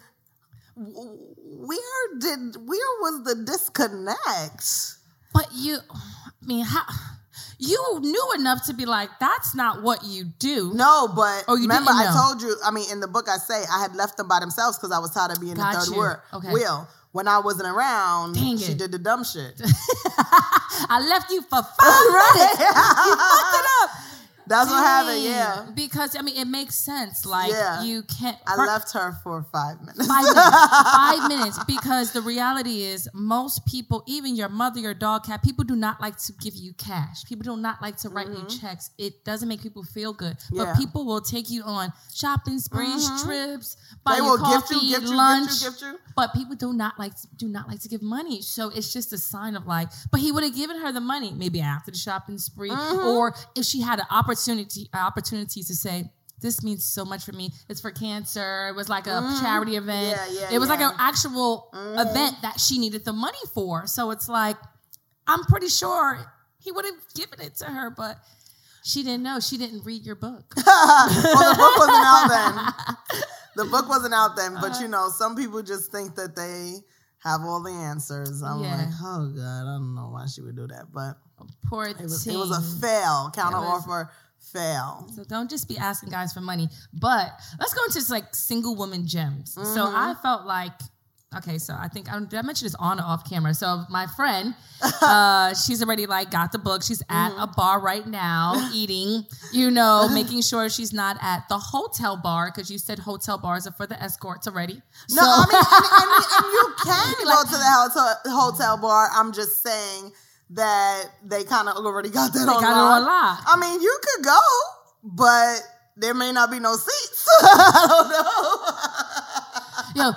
Speaker 4: where did where was the disconnect?
Speaker 3: But you, I mean, how you knew enough to be like, that's not what you do.
Speaker 4: No, but
Speaker 3: Oh, you
Speaker 4: remember I told you. I mean, in the book I say I had left them by themselves because I was tired of being
Speaker 3: Got
Speaker 4: the third
Speaker 3: you.
Speaker 4: wheel.
Speaker 3: Okay.
Speaker 4: Wheel. When I wasn't around, she did the dumb shit. *laughs*
Speaker 3: I left you for five *laughs* minutes. You fucked it up.
Speaker 4: That's what happened.
Speaker 3: Dang.
Speaker 4: Yeah,
Speaker 3: Because I mean, it makes sense. Like
Speaker 4: Yeah.
Speaker 3: you can't.
Speaker 4: I
Speaker 3: per-
Speaker 4: left her for five minutes.
Speaker 3: Five minutes. *laughs* Five minutes. Because the reality is, most people, even your mother, your dog, cat, people do not like to give you cash. People do not like to write you checks. It doesn't make people feel good.
Speaker 4: Mm-hmm. Yeah.
Speaker 3: But people will take you on shopping sprees, trips, buy
Speaker 4: they
Speaker 3: you
Speaker 4: will
Speaker 3: coffee,
Speaker 4: gift you, gift you,
Speaker 3: lunch.
Speaker 4: gift you, gift you.
Speaker 3: But people do not like to, do not like to give money. So it's just a sign of like. But he would have given her the money maybe after the shopping spree,
Speaker 4: Mm-hmm.
Speaker 3: or if she had an opportunity opportunity to say. This means so much for me. It's for cancer. It was like a charity event.
Speaker 4: Yeah, yeah,
Speaker 3: it was like an actual
Speaker 4: Mhm.
Speaker 3: event that she needed the money for. So it's like, I'm pretty sure he would have given it to her, but she didn't know. She didn't read your book. *laughs*
Speaker 4: well, the book wasn't out then. *laughs* The book wasn't out then, but
Speaker 3: Uh-huh.
Speaker 4: you know, some people just think that they have all the answers. I'm
Speaker 3: Yeah.
Speaker 4: like, oh god, I don't know why she would do that, but
Speaker 3: Poor
Speaker 4: it was, it was a fail. Counter offer fail.
Speaker 3: So don't just be asking guys for money. But let's go into just like single woman gems. So
Speaker 4: Mm-hmm.
Speaker 3: I felt like, okay, so I think I, did I mention this on or off camera? So my friend, *laughs* uh, she's already like got the book. She's at
Speaker 4: Mm-hmm.
Speaker 3: a bar right now eating, you know, *laughs* making sure she's not at the hotel bar because you said hotel bars are for the escorts already.
Speaker 4: No,
Speaker 3: So-
Speaker 4: I mean, and, and, and you *laughs* can go to the hotel, hotel bar. I'm just saying that they kind of already got that
Speaker 3: They
Speaker 4: on
Speaker 3: got it
Speaker 4: lock.
Speaker 3: on lock.
Speaker 4: I mean, you could go, but there may not be no seats. *laughs* I don't know. *laughs*
Speaker 3: Yo, *laughs* yo,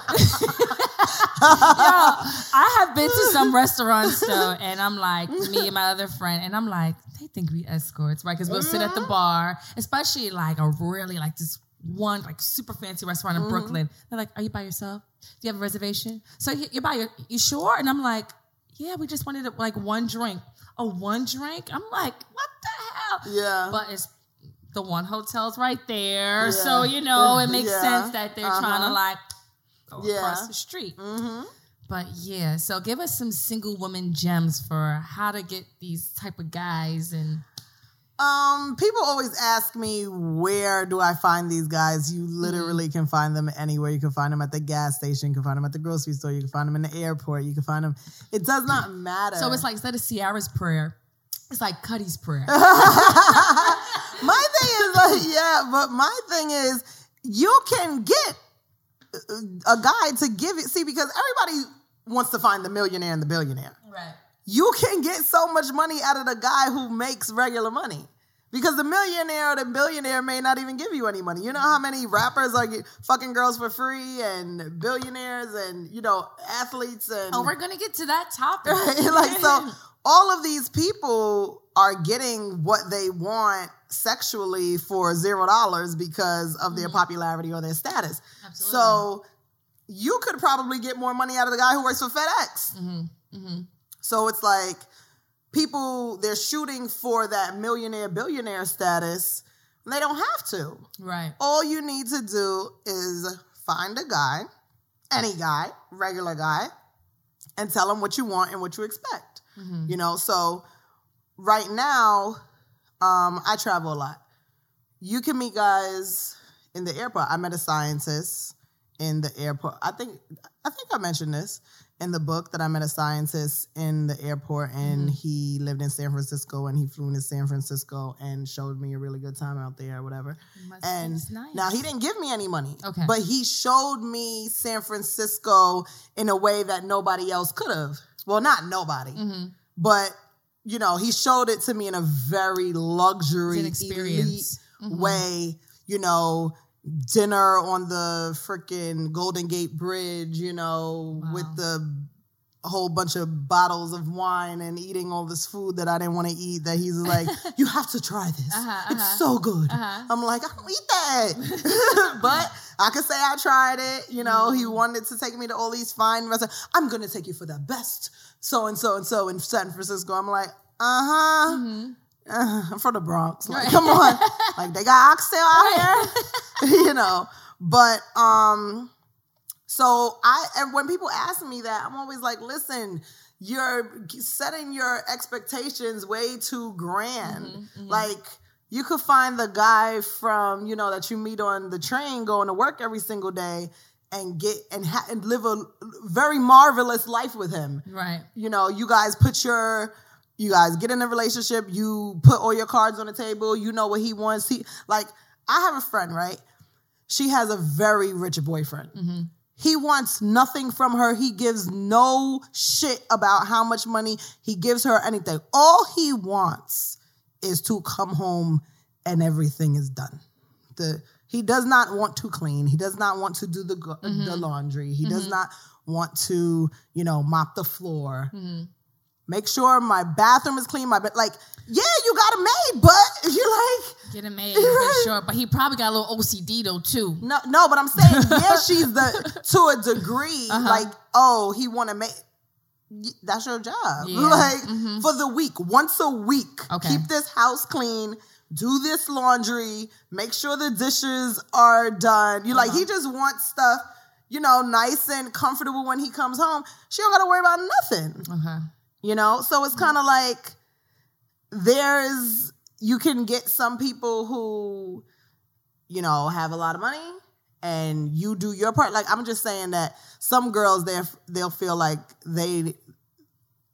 Speaker 3: I have been to some restaurants though, and I'm like, me and my other friend, and I'm like, they think we escorts, right? Because we'll sit at the mm-hmm. bar, especially like a really like this one like super fancy restaurant in mm-hmm. Brooklyn. They're like, "Are you by yourself? Do you have a reservation?" So you're by your, you sure? And I'm like, "Yeah, we just wanted like one drink." Oh, one drink? I'm like, what the hell?
Speaker 4: Yeah.
Speaker 3: But it's the one hotel's right there,
Speaker 4: Yeah.
Speaker 3: so you know it makes
Speaker 4: Yeah.
Speaker 3: sense that they're trying to
Speaker 4: Uh-huh.
Speaker 3: like go
Speaker 4: Yeah.
Speaker 3: across the street.
Speaker 4: mm-hmm.
Speaker 3: But yeah, so give us some single woman gems for how to get these type of guys and
Speaker 4: Um, people always ask me where do I find these guys? You
Speaker 3: Mm-hmm.
Speaker 4: literally can find them anywhere. You can find them at the gas station. You can find them at the grocery store. You can find them in the airport. You can find them. It does not matter.
Speaker 3: so it's like instead of Ciara's prayer, it's like Cuddy's prayer. *laughs*
Speaker 4: my thing is like, yeah, but my thing is you can get a guy to give it. See, because everybody wants to find the millionaire and the billionaire.
Speaker 3: right.
Speaker 4: You can get so much money out of the guy who makes regular money. Because the millionaire or the billionaire may not even give you any money. You know how many rappers are fucking girls for free and billionaires and, you know, athletes and.
Speaker 3: Oh, we're gonna get to that topic. *laughs*
Speaker 4: like, so *laughs* all of these people are getting what they want sexually for zero dollars because of their popularity or their status.
Speaker 3: Absolutely.
Speaker 4: So you could probably get more money out of the guy who works for FedEx.
Speaker 3: Mm-hmm.
Speaker 4: So it's like people they're shooting for that millionaire billionaire status. and They don't have to.
Speaker 3: Right.
Speaker 4: All you need to do is find a guy, any guy, regular guy, and tell him what you want and what you expect.
Speaker 3: Mm-hmm.
Speaker 4: You know, so right now, um, I travel a lot. You can meet guys in the airport. I met a scientist in the airport. I think I think I mentioned this in the book that I met a scientist in the airport and he lived in San Francisco and he flew into San Francisco and showed me a really good time out there or whatever. And
Speaker 3: nice.
Speaker 4: now he didn't give me any money.
Speaker 3: Okay.
Speaker 4: But he showed me San Francisco in a way that nobody else could have. Well, not nobody,
Speaker 3: Mhm.
Speaker 4: but you know, he showed it to me in a very luxury,
Speaker 3: experience.
Speaker 4: elite
Speaker 3: Mhm.
Speaker 4: way. You know, dinner on the freaking Golden Gate Bridge. You know,
Speaker 3: Wow.
Speaker 4: with the a whole bunch of bottles of wine and eating all this food that I didn't want to eat. That he's *laughs* like, you have to try this.
Speaker 3: Uh-huh,
Speaker 4: It's
Speaker 3: uh-huh.
Speaker 4: so good.
Speaker 3: Uh-huh.
Speaker 4: I'm like, I don't eat that. *laughs* but I could say I tried it. You know, he wanted to take me to all these fine restaurants. I'm going to take you for the best so and so and so in San Francisco. I'm like, uh-huh.
Speaker 3: Mhm. *laughs*
Speaker 4: Uh, I'm from the Bronx. Like, come on. *laughs* like, they got oxtail out here. *laughs* you know. But, um, so I, and when people ask me that, I'm always like, listen, you're setting your expectations way too grand.
Speaker 3: Mm-hmm,
Speaker 4: Like, you could find the guy from, you know, that you meet on the train going to work every single day and get and, ha- and live a very marvelous life with him.
Speaker 3: Right.
Speaker 4: You know, you guys put your you guys get in a relationship, you put all your cards on the table, you know what he wants. He like I have a friend, right? She has a very rich boyfriend.
Speaker 3: Mm-hmm.
Speaker 4: He wants nothing from her. He gives no shit about how much money he gives her anything. All he wants is to come home and everything is done. The he does not want to clean. He does not want to do the go- the mm-hmm. laundry. He does mm-hmm. not want to, you know, mop the floor.
Speaker 3: Mm-hmm. Mm-hmm.
Speaker 4: Make sure my bathroom is clean. My bed, like, yeah, you got a maid, but *laughs* you're like,
Speaker 3: Get him made for sure. But he probably got a little OCD though too.
Speaker 4: No, no, but I'm saying, *laughs* yeah, she's the to a degree,
Speaker 3: Uh-huh.
Speaker 4: like, oh, he want to make. That's your job,
Speaker 3: Yeah. *laughs*
Speaker 4: like
Speaker 3: Mhm.
Speaker 4: for the week, once a week.
Speaker 3: Okay.
Speaker 4: Keep this house clean. Do this laundry. Make sure the dishes are done. You like
Speaker 3: Uh-huh.
Speaker 4: he just wants stuff, you know, nice and comfortable when he comes home. She don't got to worry about nothing
Speaker 3: Okay.
Speaker 4: You know? So it's kind of like there's you can get some people who you know have a lot of money and you do your part. Like i'm just saying that some girls they they'll feel like they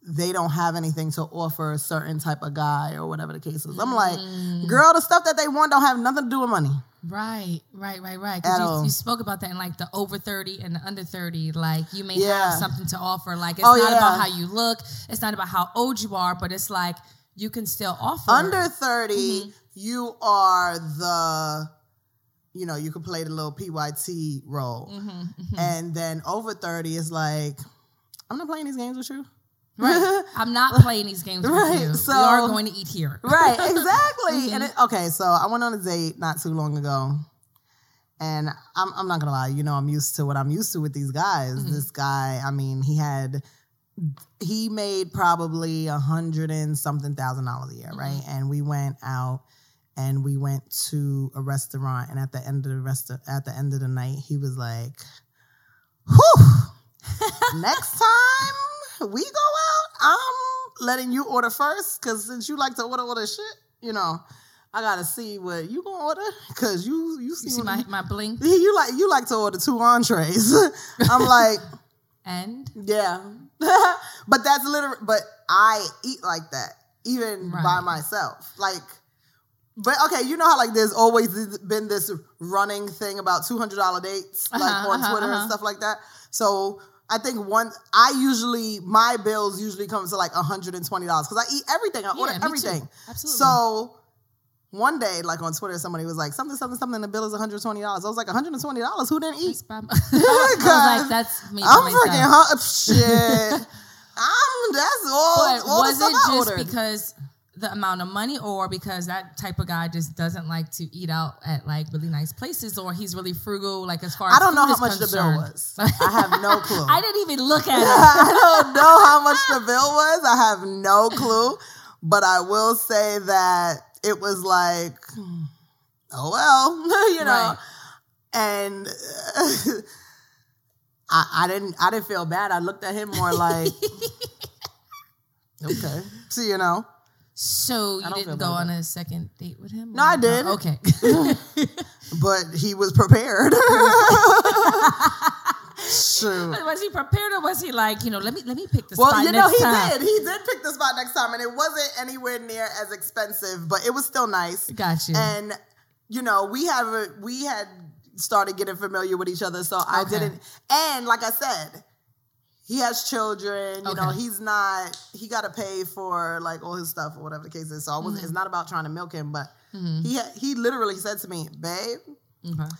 Speaker 4: they don't have anything to offer a certain type of guy or whatever the case is. I'm like
Speaker 3: Mm.
Speaker 4: girl the stuff that they want don't have nothing to do with money
Speaker 3: Right, right, right, right. Because you, you spoke about that in like the over 30 and the under 30. Like you may
Speaker 4: Yeah.
Speaker 3: have something to offer. Like it's
Speaker 4: Oh,
Speaker 3: not
Speaker 4: yeah.
Speaker 3: about how you look, it's not about how old you are, but it's like you can still offer.
Speaker 4: under 30
Speaker 3: Mm-hmm.
Speaker 4: you are the you know you can play the little pyt role
Speaker 3: Mm-hmm,
Speaker 4: and then over 30 is like i'm not playing these games with you
Speaker 3: Right. *laughs* I'm not *laughs* playing these games
Speaker 4: Right,
Speaker 3: with you.
Speaker 4: so-
Speaker 3: we are going to eat here. *laughs*
Speaker 4: right exactly
Speaker 3: Mm-hmm.
Speaker 4: and it, okay so i went on a date not too long ago and I'm, I'm not gonna lie you know i'm used to what i'm used to with these guys
Speaker 3: Mm-hmm.
Speaker 4: this guy i mean he had he made probably a hundred and something thousand dollars a year right
Speaker 3: Mm-hmm.
Speaker 4: and we went out and we went to a restaurant and at the end of the rest at the end of the night he was like whew next time we go out i'm letting you order first because since you like to order all this shit you know i gotta see what you gonna order because you you see,
Speaker 3: You see my, my bling? *laughs*
Speaker 4: you like you like to order two entrees *laughs* i'm like *laughs*
Speaker 3: And
Speaker 4: yeah but that's literally but i eat like that even by myself like but okay, you know how like there's always been this running thing about two hundred dollar dates like
Speaker 3: Uh-huh,
Speaker 4: on
Speaker 3: uh-huh,
Speaker 4: Twitter and
Speaker 3: uh-huh.
Speaker 4: stuff like that. So I think one I usually my bills usually come to like hundred and twenty dollars because I eat everything. I
Speaker 3: Yeah,
Speaker 4: order
Speaker 3: too.
Speaker 4: everything.
Speaker 3: Absolutely.
Speaker 4: So one day, like on Twitter, somebody was like something, something, something. The bill is one hundred twenty dollars. I was like one hundred and twenty dollars. Who didn't eat? *laughs*
Speaker 3: I was like, *laughs* that's me.
Speaker 4: I'm freaking hu- shit. *laughs* I'm That's all.
Speaker 3: But
Speaker 4: all
Speaker 3: was it just
Speaker 4: ordered.
Speaker 3: because the amount of money, or because that type of guy just doesn't like to eat out at like really nice places, or he's really frugal, like as far as
Speaker 4: I don't know how much the bill was. I have no *laughs* clue.
Speaker 3: I didn't even look at it. *laughs*
Speaker 4: I don't know how much the bill was. I have no clue. But I will say that it was like, hmm, oh well, *laughs* you know.
Speaker 3: Right.
Speaker 4: And I, I didn't I didn't feel bad. I looked at him more like Okay. So you know.
Speaker 3: So you didn't go on a second date with him?
Speaker 4: No, I did.
Speaker 3: Okay. *laughs*
Speaker 4: But he was prepared. Shoot.
Speaker 3: was he prepared, or was he like, you know, let me let me pick the
Speaker 4: Well,
Speaker 3: spot
Speaker 4: you know, he
Speaker 3: time?
Speaker 4: did. He did pick the spot next time, and it wasn't anywhere near as expensive, but it was still nice.
Speaker 3: Got you.
Speaker 4: And you know, we have a, we had started getting familiar with each other, so I didn't. And like I said, he has children. You know, he's not. He got to pay for like all his stuff or whatever the case is. So.
Speaker 3: Mm-hmm.
Speaker 4: It's not about trying to milk him, but he he literally said to me, "Babe,
Speaker 3: Okay.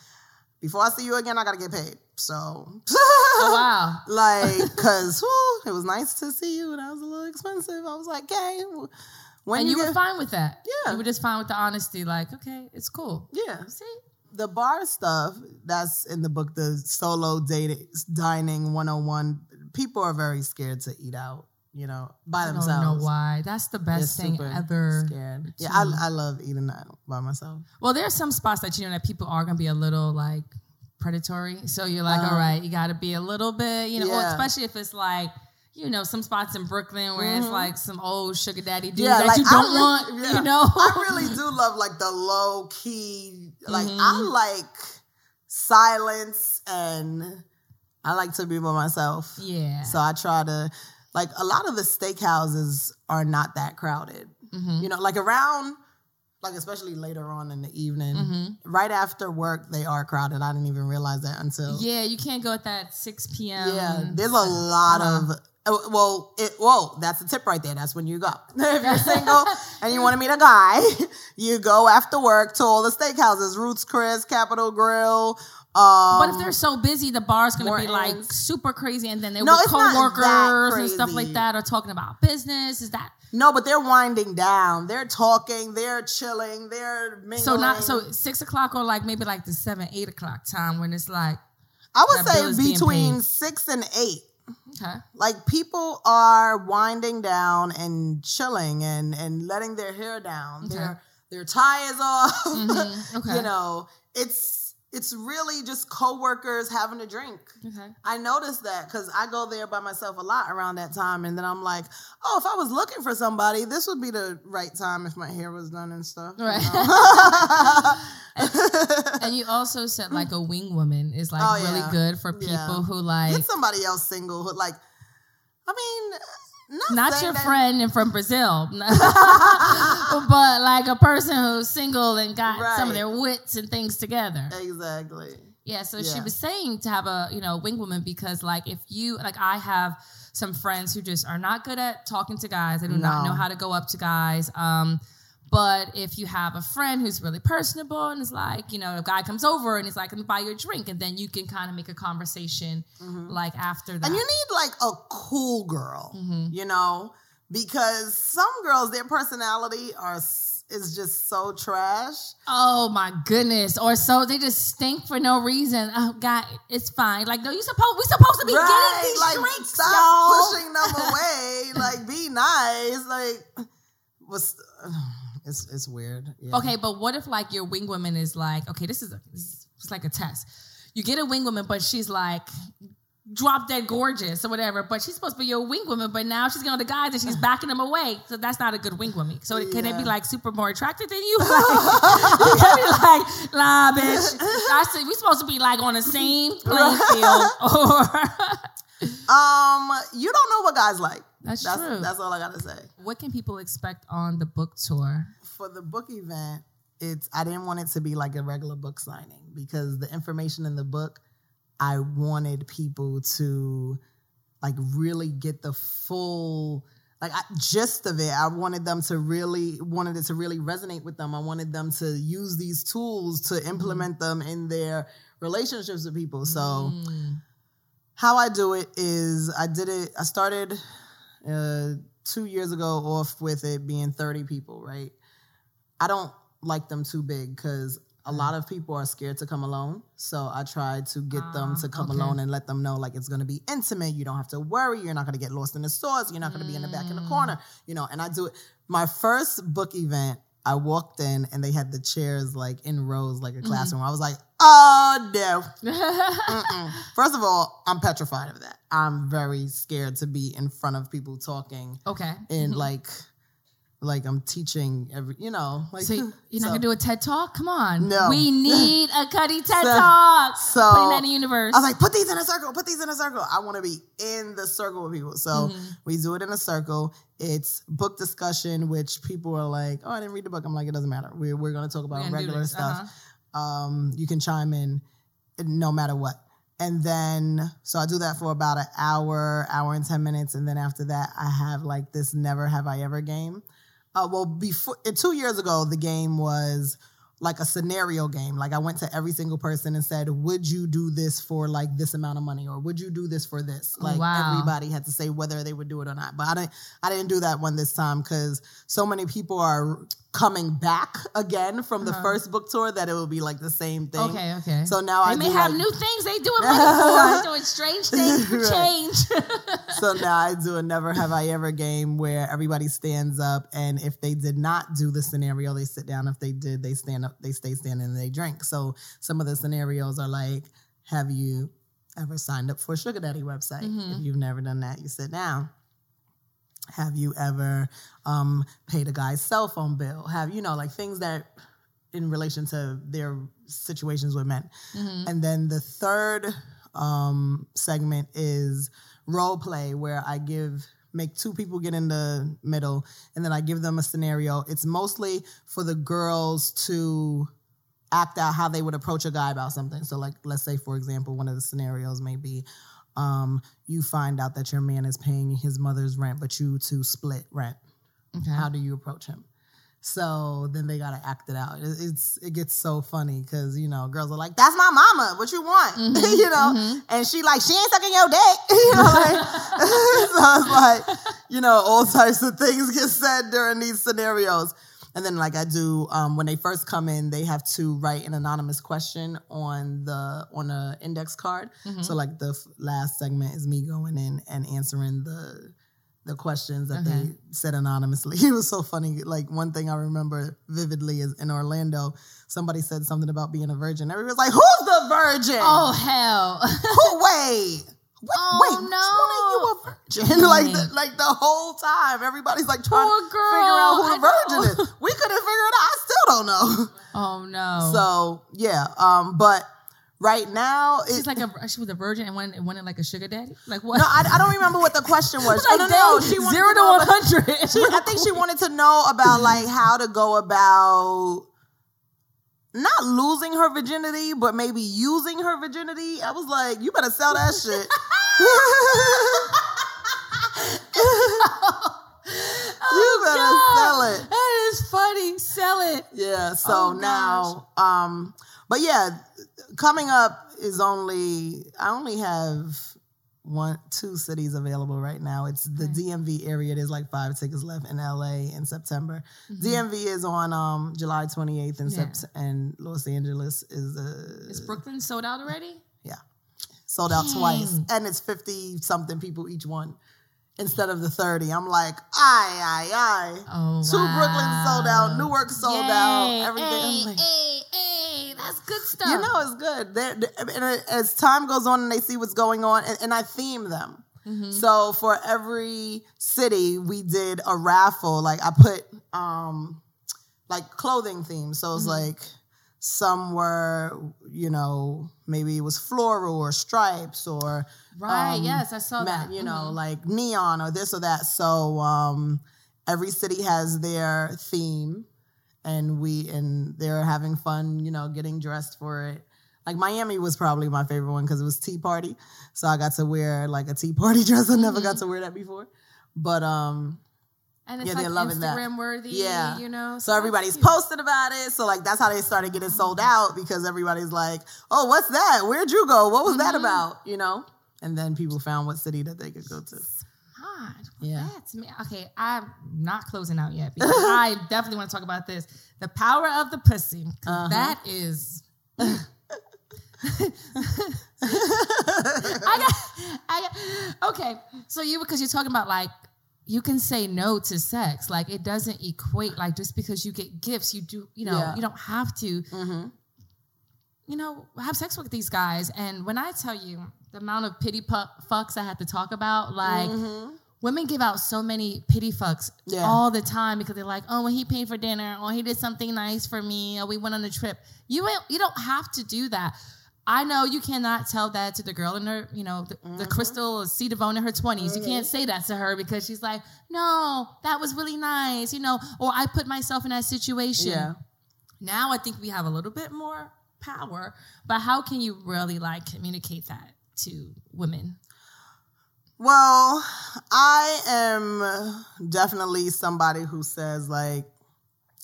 Speaker 4: before I see you again, I got to get paid." So.
Speaker 3: Oh wow. *laughs*
Speaker 4: like because it was nice to see you and I was a little expensive. I was like, okay, when
Speaker 3: and
Speaker 4: you,
Speaker 3: you were
Speaker 4: get,
Speaker 3: fine with that.
Speaker 4: Yeah.
Speaker 3: You were just fine with the honesty, like, okay, it's cool.
Speaker 4: yeah,
Speaker 3: See?
Speaker 4: the bar stuff that's in the book, the solo dating dining 101. People are very scared to eat out, you know, by themselves.
Speaker 3: I don't know why. That's the
Speaker 4: They're
Speaker 3: best thing ever.
Speaker 4: Scared. Yeah. I, I love eating out by myself.
Speaker 3: Well, there's some spots that you know that people are gonna be a little like predatory. So you're like, all right, you gotta be a little bit, you know,
Speaker 4: Uh-huh. Yeah.
Speaker 3: especially if it's like, you know, some spots in Brooklyn where it's like some old sugar daddy dudes
Speaker 4: Mm-hmm. Yeah,
Speaker 3: that
Speaker 4: like,
Speaker 3: you don't want, *laughs*
Speaker 4: yeah.
Speaker 3: you know.
Speaker 4: I really do love like the low key. Like
Speaker 3: Mm-hmm.
Speaker 4: I like silence and I like to be by myself.
Speaker 3: yeah.
Speaker 4: So I try to like a lot of the steakhouses are not that crowded.
Speaker 3: Mm-hmm.
Speaker 4: You know, like around like especially later on in the evening, right after work they are crowded. I didn't even realize that until
Speaker 3: yeah, you can't go at that 6 p.m.
Speaker 4: yeah, there's a lot
Speaker 3: Uh-huh.
Speaker 4: of. oh, Well, it, whoa, that's a tip right there. That's when you go. *laughs* if you're single and you want to meet a guy, *laughs* you go after work to all the steakhouses, Ruth's Chris, Capital Grille. Um,
Speaker 3: But if they're so busy, the bar's gonna be like super crazy, and then they're
Speaker 4: No,
Speaker 3: with
Speaker 4: it's not that
Speaker 3: coworkers and stuff like that, are talking about business. Is that
Speaker 4: no, but they're winding down. They're talking. They're chilling. They're mingling.
Speaker 3: so? Not so six o'clock, or like maybe like the seven, eight o'clock time when it's like
Speaker 4: I would
Speaker 3: that bill is
Speaker 4: say between six and eight.
Speaker 3: okay,
Speaker 4: Like people are winding down and chilling and and letting their hair down.
Speaker 3: Okay.
Speaker 4: Their their tie is *laughs* off.
Speaker 3: Mhm. Okay.
Speaker 4: you know, it's it's really just coworkers having a drink.
Speaker 3: okay,
Speaker 4: I noticed that because I go there by myself a lot around that time, and then I'm like, oh, if I was looking for somebody, this would be the right time if my hair was done and stuff. you
Speaker 3: Right.
Speaker 4: know? *laughs*
Speaker 3: and you also said like a wing woman is like
Speaker 4: Oh,
Speaker 3: really
Speaker 4: yeah.
Speaker 3: good for people
Speaker 4: Yeah.
Speaker 3: who like
Speaker 4: Get somebody else single who like. I mean, not,
Speaker 3: not your
Speaker 4: that-
Speaker 3: friend and from Brazil, *laughs* *laughs* but like a person who's single and got some of their wits and things together.
Speaker 4: Exactly.
Speaker 3: Yeah, so she was saying to have a, you know, wing woman because like if you like I have some friends who just are not good at talking to guys. They do not know how to go up to guys. Um but if you have a friend who's really personable and is like, you know, a guy comes over and he's like, let me buy you a drink, and then you can kind of make a conversation like after that.
Speaker 4: Mm-hmm. And you need like a cool girl,
Speaker 3: Mm-hmm.
Speaker 4: you know, because some girls, their personality are is just so trash.
Speaker 3: Oh my goodness! Or so they just stink for no reason. Oh God, it's fine. Like no, you supposed we supposed to be getting these
Speaker 4: like
Speaker 3: drinks,
Speaker 4: stop
Speaker 3: y'all.
Speaker 4: pushing them *laughs* away. like be nice. Like what's it's it's weird. Yeah.
Speaker 3: Okay, but what if like your wing woman is like, okay, this is a, this is it's like a test. You get a wing woman, but she's like drop dead gorgeous or whatever. But she's supposed to be your wing woman, but now she's going to the guys and she's *laughs* backing them away. So that's not a good wing woman. So can they be like super more attractive than you? *laughs* *laughs* Like, you can be like, nah, bitch. I said we supposed to be like on the same playing field. Or
Speaker 4: Um, you don't know what guys like.
Speaker 3: That's
Speaker 4: that's
Speaker 3: true.
Speaker 4: That's all I gotta say.
Speaker 3: what can people expect on the book tour?
Speaker 4: For the book event, it's I didn't want it to be like a regular book signing because the information in the book, I wanted people to like really get the full like I, gist of it. I wanted them to really wanted it to really resonate with them. I wanted them to use these tools to implement them in their relationships with people. So
Speaker 3: Mm.
Speaker 4: how I do it is I did it. I started uh, two years ago off with it being 30 people, right? I don't like them too big because a lot of people are scared to come alone. So I try to get them
Speaker 3: Ah,
Speaker 4: to come
Speaker 3: okay.
Speaker 4: alone and let them know like it's gonna be intimate. You don't have to worry. You're not gonna get lost in the stores. You're not gonna be in the back in the corner. You know, and I do it. My first book event, I walked in and they had the chairs like in rows like a classroom. I was like, oh no. *laughs* First of all, I'm petrified of that. I'm very scared to be in front of people talking
Speaker 3: okay.
Speaker 4: and like like I'm teaching every you know like
Speaker 3: So *laughs* you're not
Speaker 4: so-
Speaker 3: gonna do a TED talk? Come on.
Speaker 4: No.
Speaker 3: We need a Cuddy *laughs* TED
Speaker 4: So-
Speaker 3: talk.
Speaker 4: so
Speaker 3: Putting that in the universe.
Speaker 4: I was like, put these in a circle, put these in a circle. I want to be in the circle with people. So
Speaker 3: Mm-hmm.
Speaker 4: we do it in a circle. It's book discussion, which people are like, oh, I didn't read the book. I'm like, it doesn't matter. We're, we're going to talk about regular stuff.
Speaker 3: Uh-huh.
Speaker 4: Um, you can chime in no matter what. And then, so I do that for about an hour, hour and 10 minutes. And then after that, I have like this never have I ever game. Uh, well, before uh, two years ago, the game was like a scenario game. Like I went to every single person and said, "Would you do this for like this amount of money, or would you do this for this?" Like
Speaker 3: Wow.
Speaker 4: everybody had to say whether they would do it or not. But I didn't. I didn't do that one this time because so many people are coming back again from the first book tour that it will be like the same thing.
Speaker 3: Uh-huh. Okay, okay.
Speaker 4: So now
Speaker 3: they
Speaker 4: I
Speaker 3: may
Speaker 4: do
Speaker 3: have
Speaker 4: like-
Speaker 3: new things they doing *laughs* money for, *laughs* doing strange things for change. *laughs*
Speaker 4: so now I do a never have I ever game where everybody stands up and if they did not do the scenario, they sit down. If they did, they stand up, they stay standing and they drink. So some of the scenarios are like, have you ever signed up for a sugar daddy website?
Speaker 3: Mm-hmm.
Speaker 4: If you've never done that, you sit down. Have you ever um, paid a guy's cell phone bill? Have you know like things that in relation to their situations with men?
Speaker 3: Mm-hmm.
Speaker 4: And then the third um, segment is role play, where I give make two people get in the middle, and then I give them a scenario. It's mostly for the girls to act out how they would approach a guy about something. So, like, let's say, for example, one of the scenarios may be um, you find out that your man is paying his mother's rent, but you two split rent.
Speaker 3: Okay.
Speaker 4: How do you approach him? So then they gotta act it out. It- It's it gets so funny because you know girls are like, "That's my mama. What you want?" Mm-hmm. *laughs* you know, mm-hmm. and she like, "She ain't sucking your dick." *laughs* you know, like, *laughs* so it's like you know all types of things get said during these scenarios. And then like I do um, when they first come in, they have to write an anonymous question on the on a index card. Mm-hmm. So like the f- last segment is me going in and answering the the questions that
Speaker 3: Okay.
Speaker 4: they said anonymously. *laughs* It was so funny. Like one thing I remember vividly is in Orlando, somebody said something about being a virgin. Everybody was like, "Who's the virgin?
Speaker 3: Oh hell! *laughs*
Speaker 4: Who? Wait." Wait,
Speaker 3: Oh,
Speaker 4: wait, one are you a virgin? *laughs* like, the, like the whole time, everybody's like trying
Speaker 3: Poor
Speaker 4: to figure out who the
Speaker 3: I
Speaker 4: virgin is. We couldn't figure it out. I still don't know.
Speaker 3: oh no!
Speaker 4: So yeah, um, but right now, it,
Speaker 3: she's like a she was a virgin and wanted, wanted like a sugar daddy. Like what?
Speaker 4: no, I, I don't remember what the question *laughs* was.
Speaker 3: like,
Speaker 4: oh, no, no,
Speaker 3: damn,
Speaker 4: she
Speaker 3: zero to one
Speaker 4: about-
Speaker 3: hundred.
Speaker 4: I think she wanted to know about like how to go about not losing her virginity, but maybe using her virginity. I was like, you better sell that shit. *laughs* *laughs* you better sell it.
Speaker 3: That is funny. Sell it.
Speaker 4: Yeah. So
Speaker 3: Oh,
Speaker 4: now, um, but yeah, coming up is only I only have one two cities available right now. It's the DMV area. There's like five tickets left in LA in September. DMV is on um July 28th and
Speaker 3: Mm-hmm. Yeah.
Speaker 4: Sept- and Los Angeles is uh,
Speaker 3: Is Brooklyn sold out already?
Speaker 4: yeah sold out
Speaker 3: Dang.
Speaker 4: twice and it's 50 something people each one instead of the 30. I'm like, aye aye aye.
Speaker 3: Oh,
Speaker 4: Two Brooklyn sold out,
Speaker 3: wow.
Speaker 4: Newark sold
Speaker 3: Yay.
Speaker 4: out, everything.
Speaker 3: Hey, that's good stuff.
Speaker 4: you know it's good. They're, they and as time goes on and they see what's going on, and, and I theme them.
Speaker 3: Mm-hmm.
Speaker 4: So for every city, we did a raffle. Like I put um like clothing themes. So
Speaker 3: Mm-hmm.
Speaker 4: it's like some were, you know, maybe it was floral or stripes or
Speaker 3: right?
Speaker 4: um,
Speaker 3: yes, I saw that.
Speaker 4: you know,
Speaker 3: Mhm.
Speaker 4: like neon or this or that. So um, every city has their theme, and we and they're having fun. You know, getting dressed for it. Like Miami was probably my favorite one because it was Tea Party, so I got to wear like a Tea Party *laughs* dress. I never
Speaker 3: Mm-hmm.
Speaker 4: got to wear that before, but um,
Speaker 3: and it's
Speaker 4: yeah,
Speaker 3: like
Speaker 4: they're loving that.
Speaker 3: Worthy.
Speaker 4: Yeah.
Speaker 3: you know.
Speaker 4: so everybody's
Speaker 3: cute.
Speaker 4: posted about it. So like that's how they started getting sold out because everybody's like, "Oh, what's that? Where'd you go? What was that
Speaker 3: Mhm.
Speaker 4: about?" You know. And then people found what city that they could go to.
Speaker 3: God.
Speaker 4: Yeah.
Speaker 3: That's me. Okay, I'm not closing out yet because *laughs* I definitely want to talk about this. The power of the pussy.
Speaker 4: Uh-huh.
Speaker 3: that is. *laughs* I got, I got, okay. So you because you're talking about like you can say no to sex, like it doesn't equate like just because you get gifts, you do, you know,
Speaker 4: Yeah.
Speaker 3: you don't have to,
Speaker 4: Mm-hmm.
Speaker 3: you know, have sex with these guys. And when I tell you the amount of pity pu- fucks I had to talk about, like women give out so many pity fucks
Speaker 4: Mm-hmm. Yeah.
Speaker 3: all the time because they're like, oh, well, he paid for dinner, or he did something nice for me, or we went on a trip. You you don't have to do that. I know you cannot tell that to the girl in her, you know, the,
Speaker 4: Mm-hmm.
Speaker 3: the Crystal C. Devone in her 20s. You can't say that to her because she's like, no, that was really nice, you know, or I put myself in that situation.
Speaker 4: Yeah.
Speaker 3: Now I think we have a little bit more power, but how can you really like communicate that to women?
Speaker 4: Well, I am definitely somebody who says like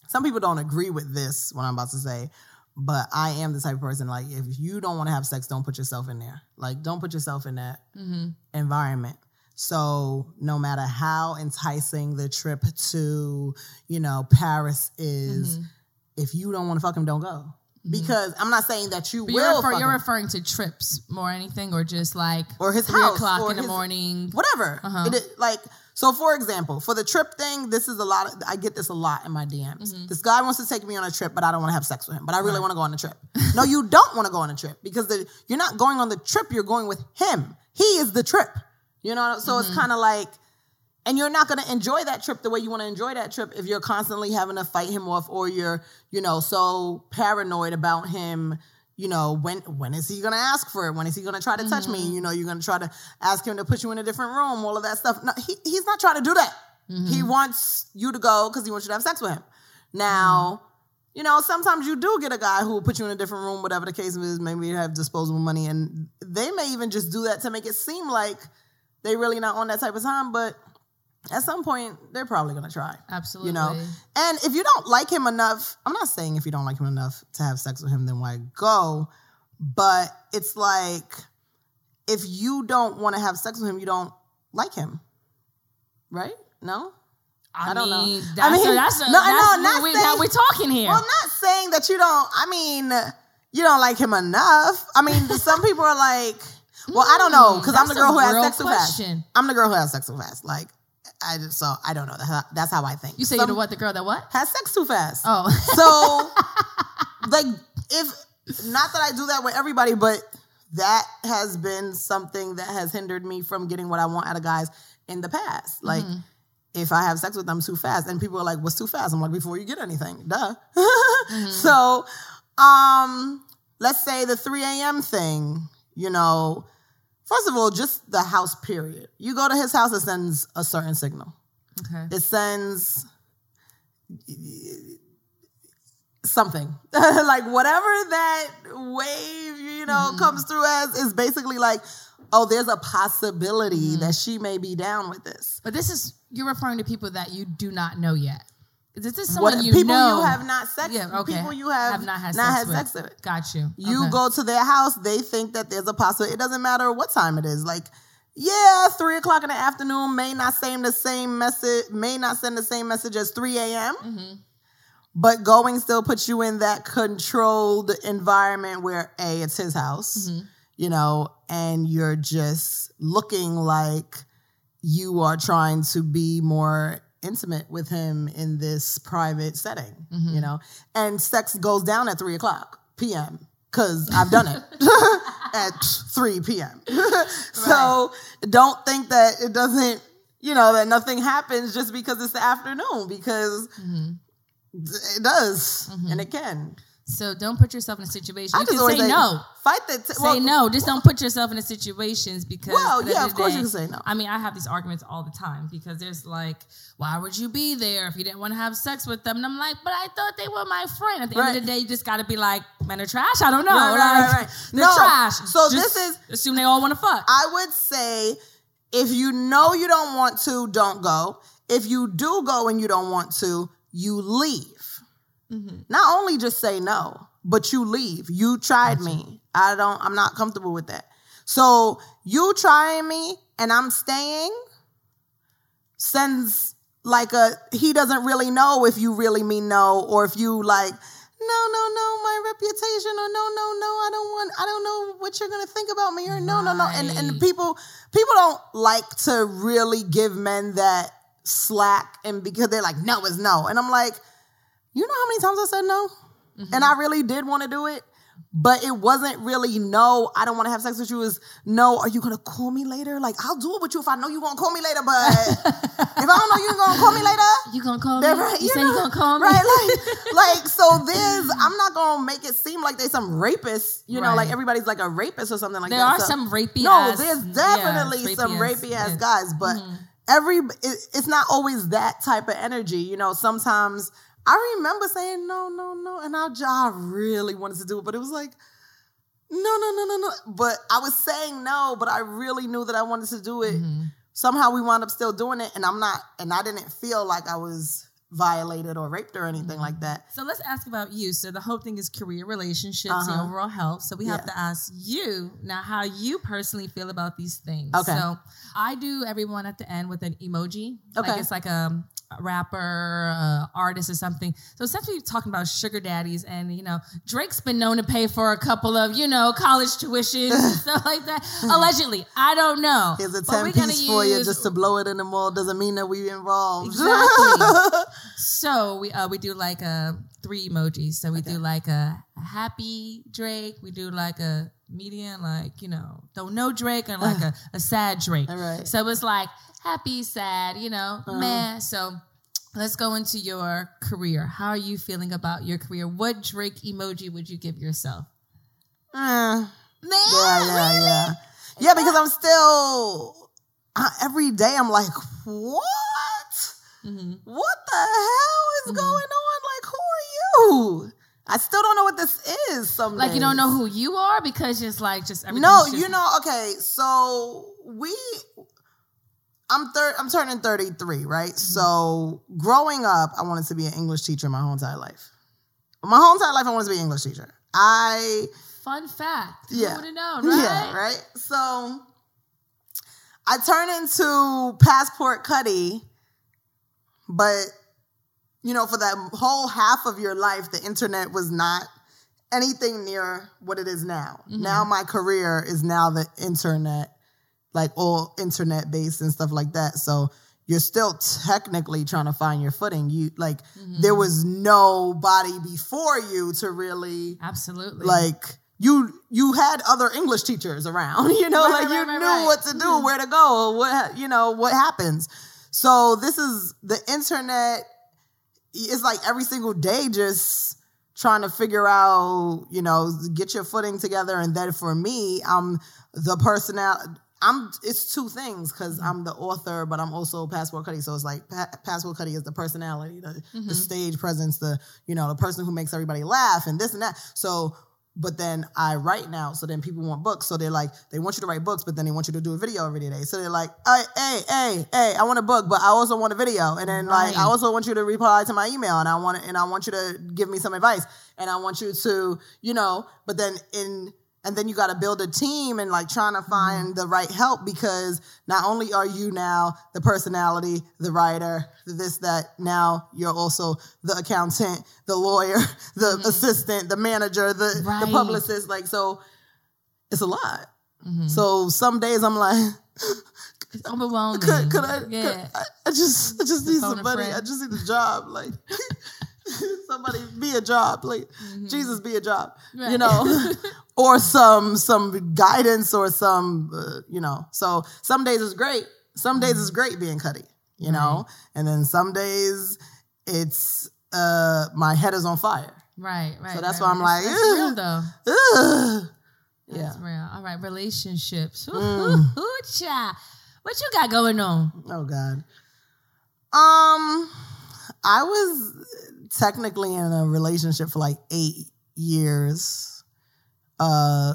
Speaker 4: some people don't agree with this what I'm about to say, but I am the type of person like if you don't want to have sex, don't put yourself in there. Like don't put yourself in that mm-hmm. environment. So no matter how enticing the trip to, you know, Paris is, mm-hmm. if you don't want to fuck him, don't go. Because I'm not saying that you
Speaker 3: But
Speaker 4: will
Speaker 3: you're, refer- you're referring to trips more anything, or just like
Speaker 4: Or his
Speaker 3: three
Speaker 4: house,
Speaker 3: o'clock in the morning.
Speaker 4: whatever.
Speaker 3: Uh-huh.
Speaker 4: Is- like so, for example, for the trip thing, this is a lot. Of, I get this a lot in my DMs.
Speaker 3: Mm-hmm.
Speaker 4: This guy wants to take me on a trip, but I don't want to have sex with him. But I really want to go on a trip. *laughs* no, you don't want to go on a trip because the, you're not going on the trip. You're going with him. He is the trip. You know. So
Speaker 3: Mm-hmm.
Speaker 4: it's kind of like. And you're not going to enjoy that trip the way you want to enjoy that trip if you're constantly having to fight him off or you're, you know, so paranoid about him, you know, when when is he going to ask for it? When is he going to try to touch me? Mm-hmm. You know, you're going to try to ask him to put you in a different room, all of that stuff. No, he, he's not trying to do that. He mm-hmm. wants you to go because he wants you to have sex with him. Now, mm-hmm. you know, sometimes you do get a guy who will put you in a different room, whatever the case is, maybe you have disposable money, and they may even just do that to make it seem like they really not on that type of time, but at some point they're probably gonna try.
Speaker 3: Absolutely.
Speaker 4: You know? And if you don't like him enough, I'm not saying if you don't like him enough to have sex with him, then why go? But it's like if you don't want to have sex with him, you don't like him. Right? No?
Speaker 3: I,
Speaker 4: I don't know.
Speaker 3: mean,
Speaker 4: I mean,
Speaker 3: a, that's a,
Speaker 4: no,
Speaker 3: that's
Speaker 4: no, not
Speaker 3: we,
Speaker 4: saying-
Speaker 3: now we're talking here.
Speaker 4: Well, not saying that you don't, I mean, you don't like him enough. I mean, *laughs* some people are like, well, I don't know, because I'm the girl who has sex too fast. I'm the girl who has sex too fast. Like, I just, so I don't know. That's how, that's how I think.
Speaker 3: you say
Speaker 4: Some
Speaker 3: you're the what? The girl that what?
Speaker 4: Has sex too fast.
Speaker 3: Oh,
Speaker 4: So, *laughs* like, if, not that I do that with everybody, but that has been something that has hindered me from getting what I want out of guys in the past. Like,
Speaker 3: Mm-hmm.
Speaker 4: if I have sex with them too fast, and people are like, "What's too fast?" I'm like, "Before you get anything, duh."
Speaker 3: Mm-hmm. *laughs*
Speaker 4: So, um, let's say the 3 a.m. thing. You know, first of all, just the house. Period. You go to his house, it sends a certain signal.
Speaker 3: okay.
Speaker 4: It sends something *laughs* like whatever that wave you know mm-hmm. comes through as is basically like oh there's a possibility mm-hmm. that she may be down with this
Speaker 3: But this is you're referring to people that you do not know yet. This is
Speaker 4: what
Speaker 3: someone you
Speaker 4: people
Speaker 3: know.
Speaker 4: you have not sex
Speaker 3: Yeah, okay.
Speaker 4: people you have,
Speaker 3: Have not had
Speaker 4: not
Speaker 3: sex
Speaker 4: had
Speaker 3: with.
Speaker 4: sex with
Speaker 3: Got you.
Speaker 4: you
Speaker 3: Okay.
Speaker 4: go to their house they think that there's a possibility it doesn't matter what time it is like yeah three o'clock in the afternoon may not send the same message may not send the same message as 3 a.m
Speaker 3: Mm-hmm.
Speaker 4: but going still puts you in that controlled environment where a it's his house
Speaker 3: Mm-hmm.
Speaker 4: you know and you're just looking like you are trying to be more intimate with him in this private setting
Speaker 3: Mm-hmm.
Speaker 4: you know? And sex goes down at 3 o'clock p.m because i've done it *laughs* at 3 p.m *laughs* so don't think that it doesn't you know that nothing happens just because it's the afternoon because
Speaker 3: Mm-hmm.
Speaker 4: it does and it can
Speaker 3: So don't put yourself in a situation.
Speaker 4: I
Speaker 3: You
Speaker 4: just
Speaker 3: can
Speaker 4: always
Speaker 3: say no.
Speaker 4: fight the t-
Speaker 3: Say
Speaker 4: well,
Speaker 3: no. Just don't put yourself in situations because.
Speaker 4: Well, yeah, of course
Speaker 3: the
Speaker 4: you can say no.
Speaker 3: I mean, I have these arguments all the time because there's like, why would you be there if you didn't want to have sex with them? And I'm like, but I thought they were my friend. At the end of the day, you just got to be like, men are trash. I don't know.
Speaker 4: Right, right,
Speaker 3: like,
Speaker 4: right, right.
Speaker 3: They're
Speaker 4: No,
Speaker 3: trash.
Speaker 4: so
Speaker 3: Just
Speaker 4: this is-
Speaker 3: assume they all want to fuck.
Speaker 4: I would say if you know you don't want to, don't go. If you do go and you don't want to, you leave.
Speaker 3: Mm-hmm.
Speaker 4: Not only just say no, but you leave. You tried me. I don't. I'm not comfortable with that. So you trying me and I'm staying. sends like a he doesn't really know if you really mean no or if you like no no no my reputation or no no no I don't want I don't know what you're gonna think about me or no no no and and people people don't like to really give men that slack and because they're like no is no and I'm like you know how many times I said no mm-hmm. and I really did want to do it but it wasn't really no i don't want to have sex with you is no are you gonna call me later like i'll do it with you if i know you're gonna call me later but *laughs* if i don't know you're gonna call me later
Speaker 3: You gonna call me?
Speaker 4: right,
Speaker 3: you, say
Speaker 4: know,
Speaker 3: you gonna call me?
Speaker 4: right like *laughs* like so there's i'm not gonna make it seem like there's some rapists you know
Speaker 3: Right.
Speaker 4: like everybody's like a rapist or something like
Speaker 3: There
Speaker 4: that There
Speaker 3: are
Speaker 4: So-
Speaker 3: some rapey
Speaker 4: no
Speaker 3: ass-
Speaker 4: there's
Speaker 3: yeah,
Speaker 4: definitely some rapey ass
Speaker 3: yeah.
Speaker 4: guys but mm-hmm. every it, it's not always that type of energy you know sometimes i remember saying no no no and I, I really wanted to do it but it was like no no no no no but i was saying no but i really knew that i wanted to do it
Speaker 3: Mm-hmm.
Speaker 4: somehow we wound up still doing it and i'm not and i didn't feel like i was violated or raped or anything
Speaker 3: Mm-hmm.
Speaker 4: like that
Speaker 3: So let's ask about you. So the whole thing is career, relationships, and
Speaker 4: Uh-huh.
Speaker 3: overall health. So we have
Speaker 4: Yeah.
Speaker 3: to ask you now how you personally feel about these things.
Speaker 4: Okay.
Speaker 3: So I do everyone at the end with an emoji.
Speaker 4: Okay.
Speaker 3: Like it's like a, a rapper, uh, artist, or something. So essentially, we're talking about sugar daddies, and you know, Drake's been known to pay for a couple of you know college tuitions and *laughs* stuff like that. Allegedly, I don't know.
Speaker 4: here's a 10
Speaker 3: we're
Speaker 4: piece for you just to blow it in the mall doesn't mean that we involved
Speaker 3: Exactly. *laughs* So we uh, we do like a three emojis. So we do like a, a happy Drake. We do like a median, like you know, don't know Drake, and like a, a sad Drake.
Speaker 4: All right.
Speaker 3: So it's like happy, sad, you know, man. So let's go into your career. How are you feeling about your career? What Drake emoji would you give yourself?
Speaker 4: Eh.
Speaker 3: Man,
Speaker 4: Yeah, yeah, yeah. Yeah, because I'm still uh, every day. I'm like, what?
Speaker 3: Mm-hmm.
Speaker 4: What the hell is going on? Like, who are you? I still don't know what this is. Some
Speaker 3: Like you don't know who you are because it's like just everything's
Speaker 4: No,
Speaker 3: just-
Speaker 4: you know. Okay, so we. I'm third. I'm turning 33, right?
Speaker 3: Mm-hmm.
Speaker 4: So growing up, I wanted to be an English teacher my whole entire life. My whole entire life, I wanted to be an English teacher. I
Speaker 3: Fun fact.
Speaker 4: Yeah.
Speaker 3: Who would have known, right?
Speaker 4: Yeah, right. So I turned into Passport Cuddy, but you know, for that whole half of your life, the internet was not anything near what it is now. Mm-hmm. Now my career is now the internet, like all internet based and stuff like that. So you're still technically trying to find your footing. You like mm-hmm. there was nobody before you to really
Speaker 3: Absolutely.
Speaker 4: like you you had other English teachers around, *laughs* you know,
Speaker 3: Right,
Speaker 4: like you
Speaker 3: right, right,
Speaker 4: knew
Speaker 3: right.
Speaker 4: what to do, mm-hmm. where to go, what you know, what happens. So this is the internet is like every single day just trying to figure out, you know, get your footing together and then for me, I'm the personality I'm it's two things because mm-hmm. I'm the author, but I'm also Passport Cuddy. So it's like pa- Passport Cuddy is the personality, the, the mm-hmm. stage presence, the you know the person who makes everybody laugh and this and that. So, but then I write now, so then people want books. So they're like they want you to write books, but then they want you to do a video every day. So they're like, hey, hey, hey, hey, I want a book, but I also want a video, and then like I also want you to reply to my email, and I want and I want you to give me some advice, and I want you to you know, but then in and then you got to build a team and like trying to find the right help because not only are you now the personality, the writer, this, that, now you're also the accountant, the lawyer, *laughs* the assistant, the manager, the,
Speaker 3: Right.
Speaker 4: the publicist. Like, so it's a lot. So some days I'm like,
Speaker 3: It's overwhelming.
Speaker 4: could, could I, could- I, I just, I just need somebody. I just need a job. Like, *laughs* *laughs* somebody be a job. Like, Jesus be a job. You know, *laughs* *laughs* or some some guidance or some, uh, you know. So some days is great. Some days is great being Cuddy. You know, and then some days it's uh my head is on fire.
Speaker 3: Right, right.
Speaker 4: So that's
Speaker 3: right,
Speaker 4: why I'm
Speaker 3: right.
Speaker 4: like,
Speaker 3: That's real though.
Speaker 4: Ugh. Yeah.
Speaker 3: That's real. All right, relationships.
Speaker 4: Mm.
Speaker 3: ooh, ooh, child. What you got going on?
Speaker 4: Oh God. Um, I was technically in a relationship for like eight years. Uh,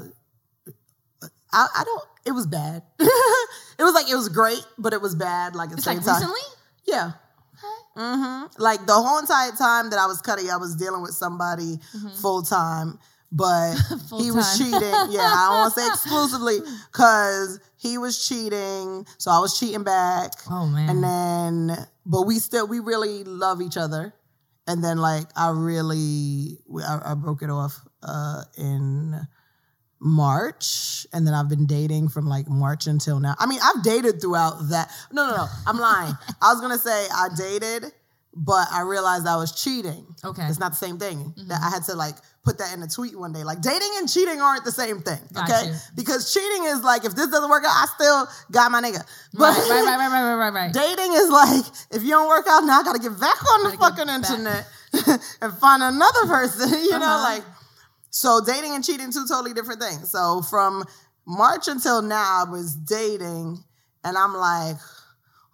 Speaker 4: I, I don't. It was bad. *laughs* it was like it was great, but it was bad. Like at the
Speaker 3: It's
Speaker 4: same
Speaker 3: like
Speaker 4: time.
Speaker 3: recently?
Speaker 4: Yeah. Okay. hmm Like the whole entire time that I was cutting, I was dealing with somebody
Speaker 3: Mm-hmm.
Speaker 4: full time. but *laughs* he was cheating. Yeah, I don't want to say exclusively *laughs* because he was cheating, so I was cheating back.
Speaker 3: Oh man.
Speaker 4: And then, but we still, we really love each other. And then, like, I really, I, I broke it off uh, in March. And then I've been dating from like March until now. I mean, I've dated throughout that. No, no, no. I'm lying. *laughs* I was going to say I dated, but I realized I was cheating.
Speaker 3: Okay.
Speaker 4: It's not the same thing. That I had to like put that in a tweet one day. Like dating and cheating aren't the same thing. Okay. Because cheating is like if this doesn't work out, I still got my nigga. But
Speaker 3: right, right, right, right, right, right,
Speaker 4: dating is like if you don't work out now, I gotta get back on the fucking internet *laughs* and find another person. *laughs* You know,
Speaker 3: Uh-huh.
Speaker 4: like so dating and cheating two totally different things. So from March until now, I was dating, and I'm like,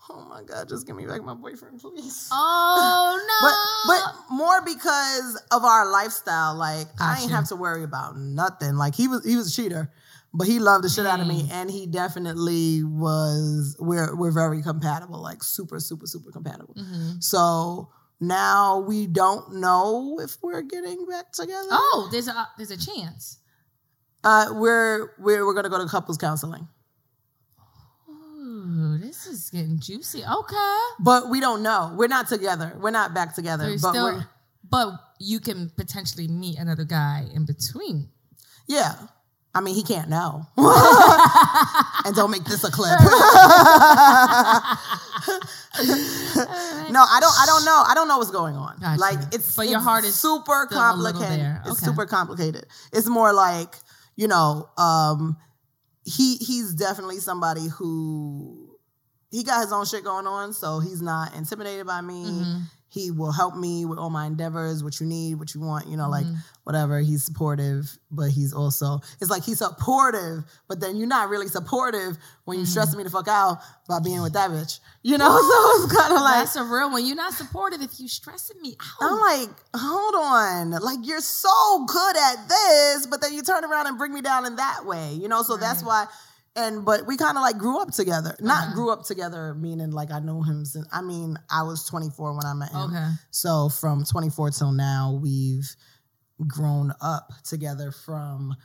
Speaker 4: oh my god, just give me back my boyfriend, please. *laughs*
Speaker 3: Oh *laughs* no.
Speaker 4: but more because of our lifestyle, like I ain't
Speaker 3: Gotcha.
Speaker 4: have to worry about nothing. Like he was he was a cheater, but he loved the shit out of me, and he definitely was. We're we're very compatible, like super super super compatible.
Speaker 3: Mhm.
Speaker 4: So now we don't know if we're getting back together.
Speaker 3: Oh, there's a there's a chance.
Speaker 4: Uh, we're we're we're gonna go to couples counseling,
Speaker 3: Ooh, this is getting juicy. Okay.
Speaker 4: but we don't know. We're not together. We're not back together. But
Speaker 3: still, but you can potentially meet another guy in between.
Speaker 4: yeah. I mean, he can't know. *laughs* and don't make this a clip. No, I don't. I don't know. I don't know what's going on.
Speaker 3: Gotcha.
Speaker 4: Like it's,
Speaker 3: But your heart is
Speaker 4: super
Speaker 3: still a little
Speaker 4: complicated.
Speaker 3: there.
Speaker 4: It's super complicated. It's more like you know, um, he he's definitely somebody who he got his own shit going on, so he's not intimidated by me.
Speaker 3: Mhm.
Speaker 4: He will help me with all my endeavors, what you need, what you want, you know, like
Speaker 3: Mhm.
Speaker 4: whatever. He's supportive, but he's also it's like he's supportive, but then you're not really supportive when you
Speaker 3: Mm-hmm.
Speaker 4: stressing me the fuck out by being with that bitch. You know, *laughs* so it's kind of like
Speaker 3: That's a real one. You're not supportive if you stressing me out.
Speaker 4: I'm like, hold on. Like, you're so good at this, but then you turn around and bring me down in that way, you know? So that's why. And, but we kind of like grew up together. Not
Speaker 3: Uh-huh.
Speaker 4: grew up together, meaning like I know him since, I mean, I was 24 when I met him.
Speaker 3: okay.
Speaker 4: So from 24 till now, we've grown up together from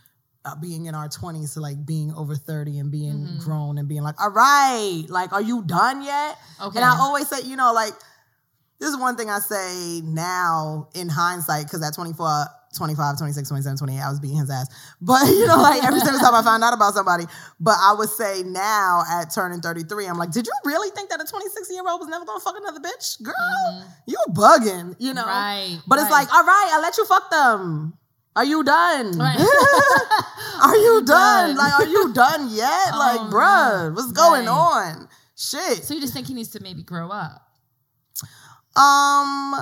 Speaker 4: uh, being in our 20s to like being over 30 and being
Speaker 3: Mm-hmm.
Speaker 4: grown and being like, all right, like, are you done yet?
Speaker 3: Okay.
Speaker 4: And I always say, you know, like, this is one thing I say now in hindsight, because at 24, 25, 26, 27, 28, I was beating his ass. But, *laughs* you know, like every single time I found out about somebody. But I would say now at turning 33, I'm like, did you really think that a 26 year old was never gonna fuck another bitch? Girl, you bugging, you know?
Speaker 3: Mm-hmm. Right,
Speaker 4: But it's like, all right, I let you fuck them. Are you done?
Speaker 3: Right. *laughs*
Speaker 4: are you *laughs*
Speaker 3: done?
Speaker 4: done? Like, are you done yet? like,
Speaker 3: Oh,
Speaker 4: bruh, what's going
Speaker 3: Right.
Speaker 4: on? Shit.
Speaker 3: So you just think he needs to maybe grow up?
Speaker 4: Um,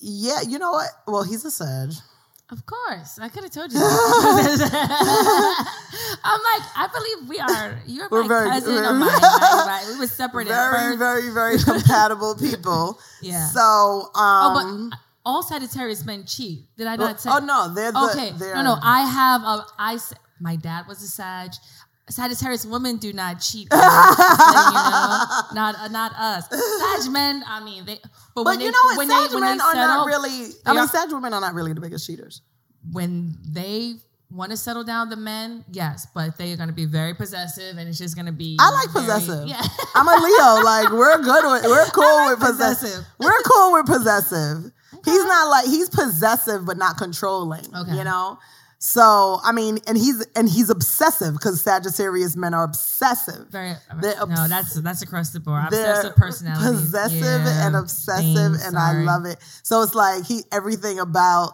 Speaker 4: yeah, you know what? Well, he's a Sag.
Speaker 3: Of course, I could have told you. that. *laughs* I'm like, I believe we are. You're
Speaker 4: We're
Speaker 3: my
Speaker 4: very-
Speaker 3: cousin
Speaker 4: we're-
Speaker 3: of *laughs* mine. Right, right. We were separated
Speaker 4: Very, very, very *laughs* compatible people.
Speaker 3: Yeah.
Speaker 4: So,
Speaker 3: oh,
Speaker 4: um,
Speaker 3: but all Sagittarius men cheat. Did I
Speaker 4: well,
Speaker 3: not say?
Speaker 4: oh no, they're the,
Speaker 3: okay.
Speaker 4: They're,
Speaker 3: No, no. I have a. I. My dad was a Sag. Sagittarius women do not cheat. guys. Just letting you know. *laughs* Not uh, not us. Sag men. I mean, they. But,
Speaker 4: but
Speaker 3: when
Speaker 4: you
Speaker 3: they,
Speaker 4: know what?
Speaker 3: when
Speaker 4: Sag
Speaker 3: they,
Speaker 4: men
Speaker 3: they
Speaker 4: are
Speaker 3: settle,
Speaker 4: not really. I mean,
Speaker 3: are-
Speaker 4: Sag women are not really the biggest cheaters.
Speaker 3: when they want to settle down the men, yes, but they are going to be very possessive, and it's just going to be.
Speaker 4: I like
Speaker 3: very-
Speaker 4: possessive.
Speaker 3: Yeah.
Speaker 4: I'm a Leo. Like we're good with. We're *laughs* cool
Speaker 3: like
Speaker 4: with possessive.
Speaker 3: possessive.
Speaker 4: We're cool with possessive. He's not like he's possessive, but not controlling.
Speaker 3: Okay.
Speaker 4: You know. So I mean, and he's and he's obsessive because Sagittarius men are obsessive.
Speaker 3: Very.
Speaker 4: They're
Speaker 3: no,
Speaker 4: obs-
Speaker 3: that's that's across the board. Obsessive personalities.
Speaker 4: possessive
Speaker 3: Yeah,
Speaker 4: and obsessive,
Speaker 3: thanks,
Speaker 4: and I love it. So it's like he everything about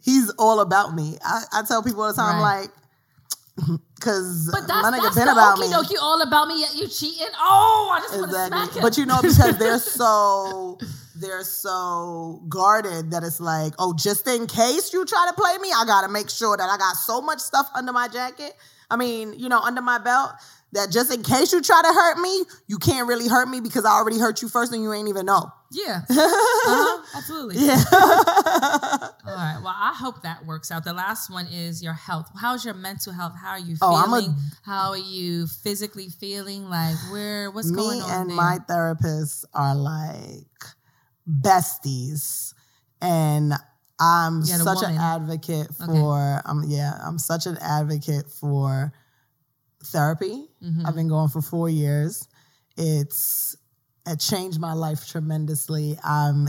Speaker 4: he's all about me. I, I tell people all the time,
Speaker 3: Right.
Speaker 4: like, *laughs* because
Speaker 3: But that's,
Speaker 4: my nigga
Speaker 3: that's
Speaker 4: been about me.
Speaker 3: dokie all about me, yet you cheating. Oh, I just want to smack
Speaker 4: Exactly.
Speaker 3: him.
Speaker 4: But you know, because they're *laughs* so they're so guarded that it's like, oh, just in case you try to play me, I gotta make sure that I got so much stuff under my jacket. I mean, you know, under my belt. That just in case you try to hurt me, you can't really hurt me because I already hurt you first and you ain't even know.
Speaker 3: yeah, *laughs* uh-huh, absolutely.
Speaker 4: Yeah.
Speaker 3: All right. Well, I hope that works out. The last one is your health. How's your mental health? How are you
Speaker 4: Oh, I'm a-
Speaker 3: feeling? How are you physically feeling? Like where? What's going on Me
Speaker 4: and
Speaker 3: there?
Speaker 4: my therapist are like besties and I'm
Speaker 3: Yeah,
Speaker 4: such an advocate
Speaker 3: Okay.
Speaker 4: for um yeah, I'm such an advocate for therapy.
Speaker 3: Mhm.
Speaker 4: I've been going for 4 years. It's it changed my life tremendously. Um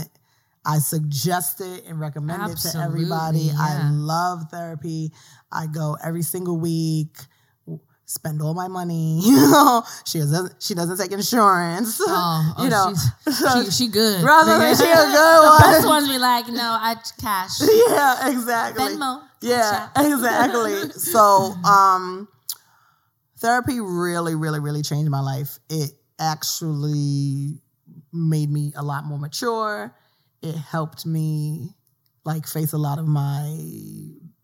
Speaker 4: I suggest it and recommend it to everybody.
Speaker 3: Absolutely,
Speaker 4: I love therapy. I go every single week. Spend all my money. *laughs* You know, she doesn't. She doesn't take insurance.
Speaker 3: Oh, *laughs* oh,
Speaker 4: you know,
Speaker 3: she's, she, *laughs* she good.
Speaker 4: Brother,
Speaker 3: Yeah.
Speaker 4: she a good one.
Speaker 3: The best ones be like, no, I cash.
Speaker 4: yeah, exactly.
Speaker 3: Venmo.
Speaker 4: Yeah, exactly. so, um, therapy really, really, really changed my life. It actually made me a lot more mature. It helped me like face a lot of my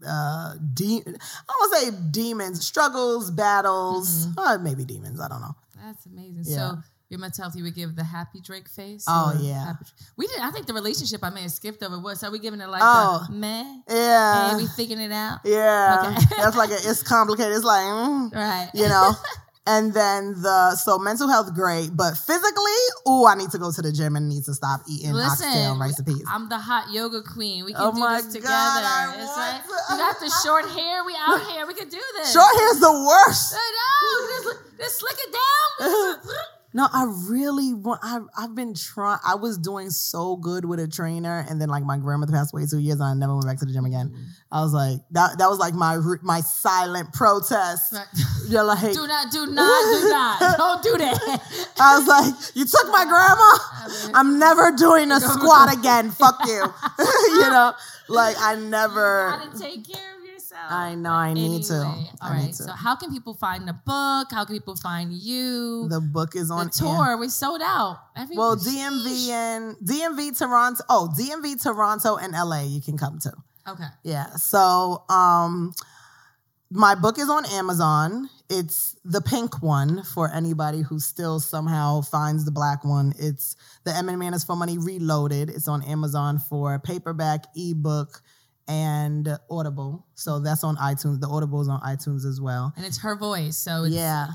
Speaker 4: uh de- I to say demons, struggles, battles, uh, maybe demons. I don't know.
Speaker 3: That's amazing.
Speaker 4: Yeah.
Speaker 3: So your mental health, you would give the happy Drake face.
Speaker 4: Oh, yeah.
Speaker 3: happy- we did. I think the relationship I may have skipped over was. Are we giving it like
Speaker 4: Oh.
Speaker 3: meh?
Speaker 4: Yeah,
Speaker 3: and we figuring it out.
Speaker 4: yeah.
Speaker 3: Okay.
Speaker 4: That's like a, it's complicated. It's like. mm. *laughs*
Speaker 3: Right.
Speaker 4: you know. *laughs* and then the so mental health great, but physically, oh, I need to go to the gym and need to stop eating
Speaker 3: Listen,
Speaker 4: oxtail and rice peas.
Speaker 3: I'm the hot yoga queen. We can
Speaker 4: Oh
Speaker 3: do this together.
Speaker 4: God,
Speaker 3: It's right.
Speaker 4: to-
Speaker 3: You got the short hair. We out *laughs* here. We can do this.
Speaker 4: Short hair's the worst.
Speaker 3: I know. Just, just slick it down. *laughs*
Speaker 4: No, I really want. I, I've been trying. I was doing so good with a trainer, and then like my grandmother passed away two years, and I never went back to the gym again. Mm-hmm. I was like, that. That was like my my silent protest.
Speaker 3: Right. *laughs*
Speaker 4: You're like,
Speaker 3: do not, do not, do not. *laughs* Don't do that. *laughs*
Speaker 4: I was like, you took my grandma. I'm never doing a squat again. Fuck you. you know, like I never.
Speaker 3: Gotta take care.
Speaker 4: I know. I need to.
Speaker 3: All
Speaker 4: I
Speaker 3: right.
Speaker 4: to.
Speaker 3: So, how can people find the book? How can people find you?
Speaker 4: The book is
Speaker 3: The
Speaker 4: on
Speaker 3: tour we sold out. Every-
Speaker 4: Well, DMV and DMV Toronto. Oh, DMV Toronto and LA. You can come to.
Speaker 3: Okay.
Speaker 4: Yeah. So, um, my book is on Amazon. It's the pink one for anybody who still somehow finds the black one. It's the Emin Man is for Money Reloaded. It's on Amazon for paperback, ebook, and Audible. So that's on iTunes. The Audible is on iTunes as well.
Speaker 3: And it's her voice, so it
Speaker 4: Yeah.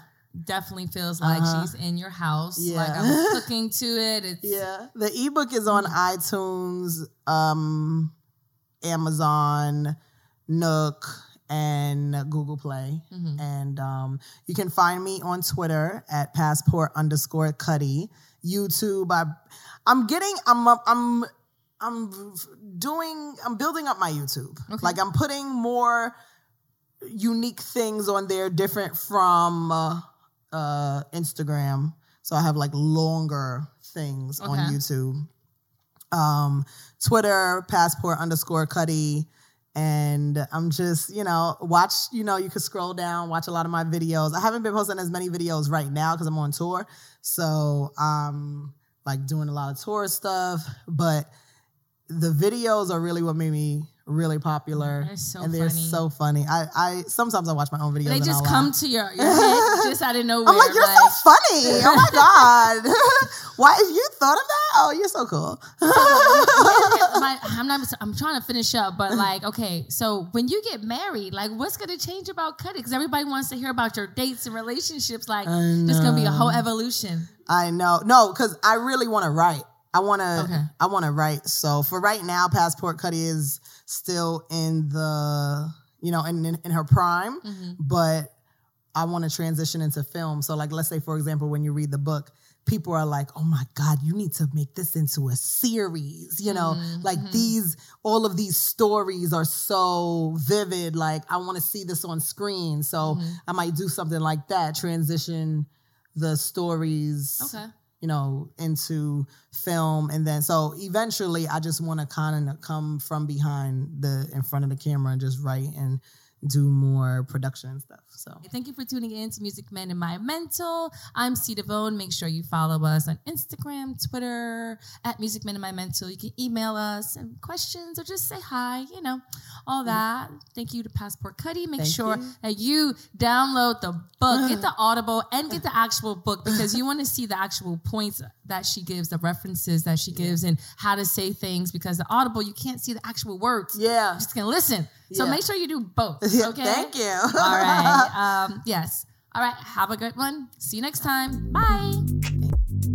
Speaker 3: definitely feels like
Speaker 4: Uh-huh.
Speaker 3: she's in your house.
Speaker 4: Yeah.
Speaker 3: Like I was *laughs* cooking to it. It's
Speaker 4: Yeah. The ebook is on iTunes, um, Amazon, Nook, and Google Play.
Speaker 3: Mhm.
Speaker 4: And um, you can find me on Twitter at passport underscore Cuddy. YouTube, I, I'm getting, I'm, I'm, I'm doing, I'm building up my YouTube.
Speaker 3: Okay.
Speaker 4: Like I'm putting more unique things on there, different from uh, uh, Instagram. So I have like longer things on YouTube. Um, Twitter, passport underscore Cuddy. And I'm just, you know, watch, you know, you could scroll down, watch a lot of my videos. I haven't been posting as many videos right now because I'm on tour. So I'm like doing a lot of tour stuff. But the videos are really what made me really popular.
Speaker 3: They're so
Speaker 4: and they're
Speaker 3: funny.
Speaker 4: so funny. I, I sometimes I watch my own videos.
Speaker 3: they just come
Speaker 4: laugh.
Speaker 3: to your, your *laughs* head just out of nowhere.
Speaker 4: I'm like, you're
Speaker 3: like,
Speaker 4: so funny. Oh my God. *laughs* Why you thought of that? Oh, you're so cool. *laughs*
Speaker 3: my, I'm not. I'm trying to finish up, but like, okay. So when you get married, like, what's gonna change about cutting? Because everybody wants to hear about your dates and relationships. Like, there's gonna be a whole evolution.
Speaker 4: I know. No, because I really want to write. I want to.
Speaker 3: Okay.
Speaker 4: I want to write. So for right now, Passport Cuddy is still in the, you know, in in, in her prime,
Speaker 3: Mhm.
Speaker 4: but I want to transition into film. So like, let's say for example, when you read the book. People are like, "Oh my God, you need to make this into a series." You know,
Speaker 3: Mhm,
Speaker 4: like
Speaker 3: mhm.
Speaker 4: these, all of these stories are so vivid. Like, I want to see this on screen. So
Speaker 3: Mhm.
Speaker 4: I might do something like that, transition the stories
Speaker 3: Okay.
Speaker 4: You know, into film. And then, so eventually, I just want to kind of come from behind the, in front of the camera and just write and do more production stuff. So,
Speaker 3: Thank you for tuning in to Music Men and My Mental. I'm C Devone. Make sure you follow us on Instagram, Twitter, at Music Men and My Mental. You can email us and questions or just say hi, you know, all mm-hmm. that. Thank you to Passport Cuddy. Make
Speaker 4: Thank
Speaker 3: sure
Speaker 4: you.
Speaker 3: that you download the book, get the *laughs* Audible, and get the actual book because you want to see the actual points that she gives, the references that she gives, and how to say things because the Audible, you can't see the actual words.
Speaker 4: yeah.
Speaker 3: You're just to listen. So
Speaker 4: Yeah.
Speaker 3: make sure you do both. *laughs* Okay.
Speaker 4: Thank you.
Speaker 3: All right. *laughs* Um, yes. All right. Have a good one. See you next time. Bye.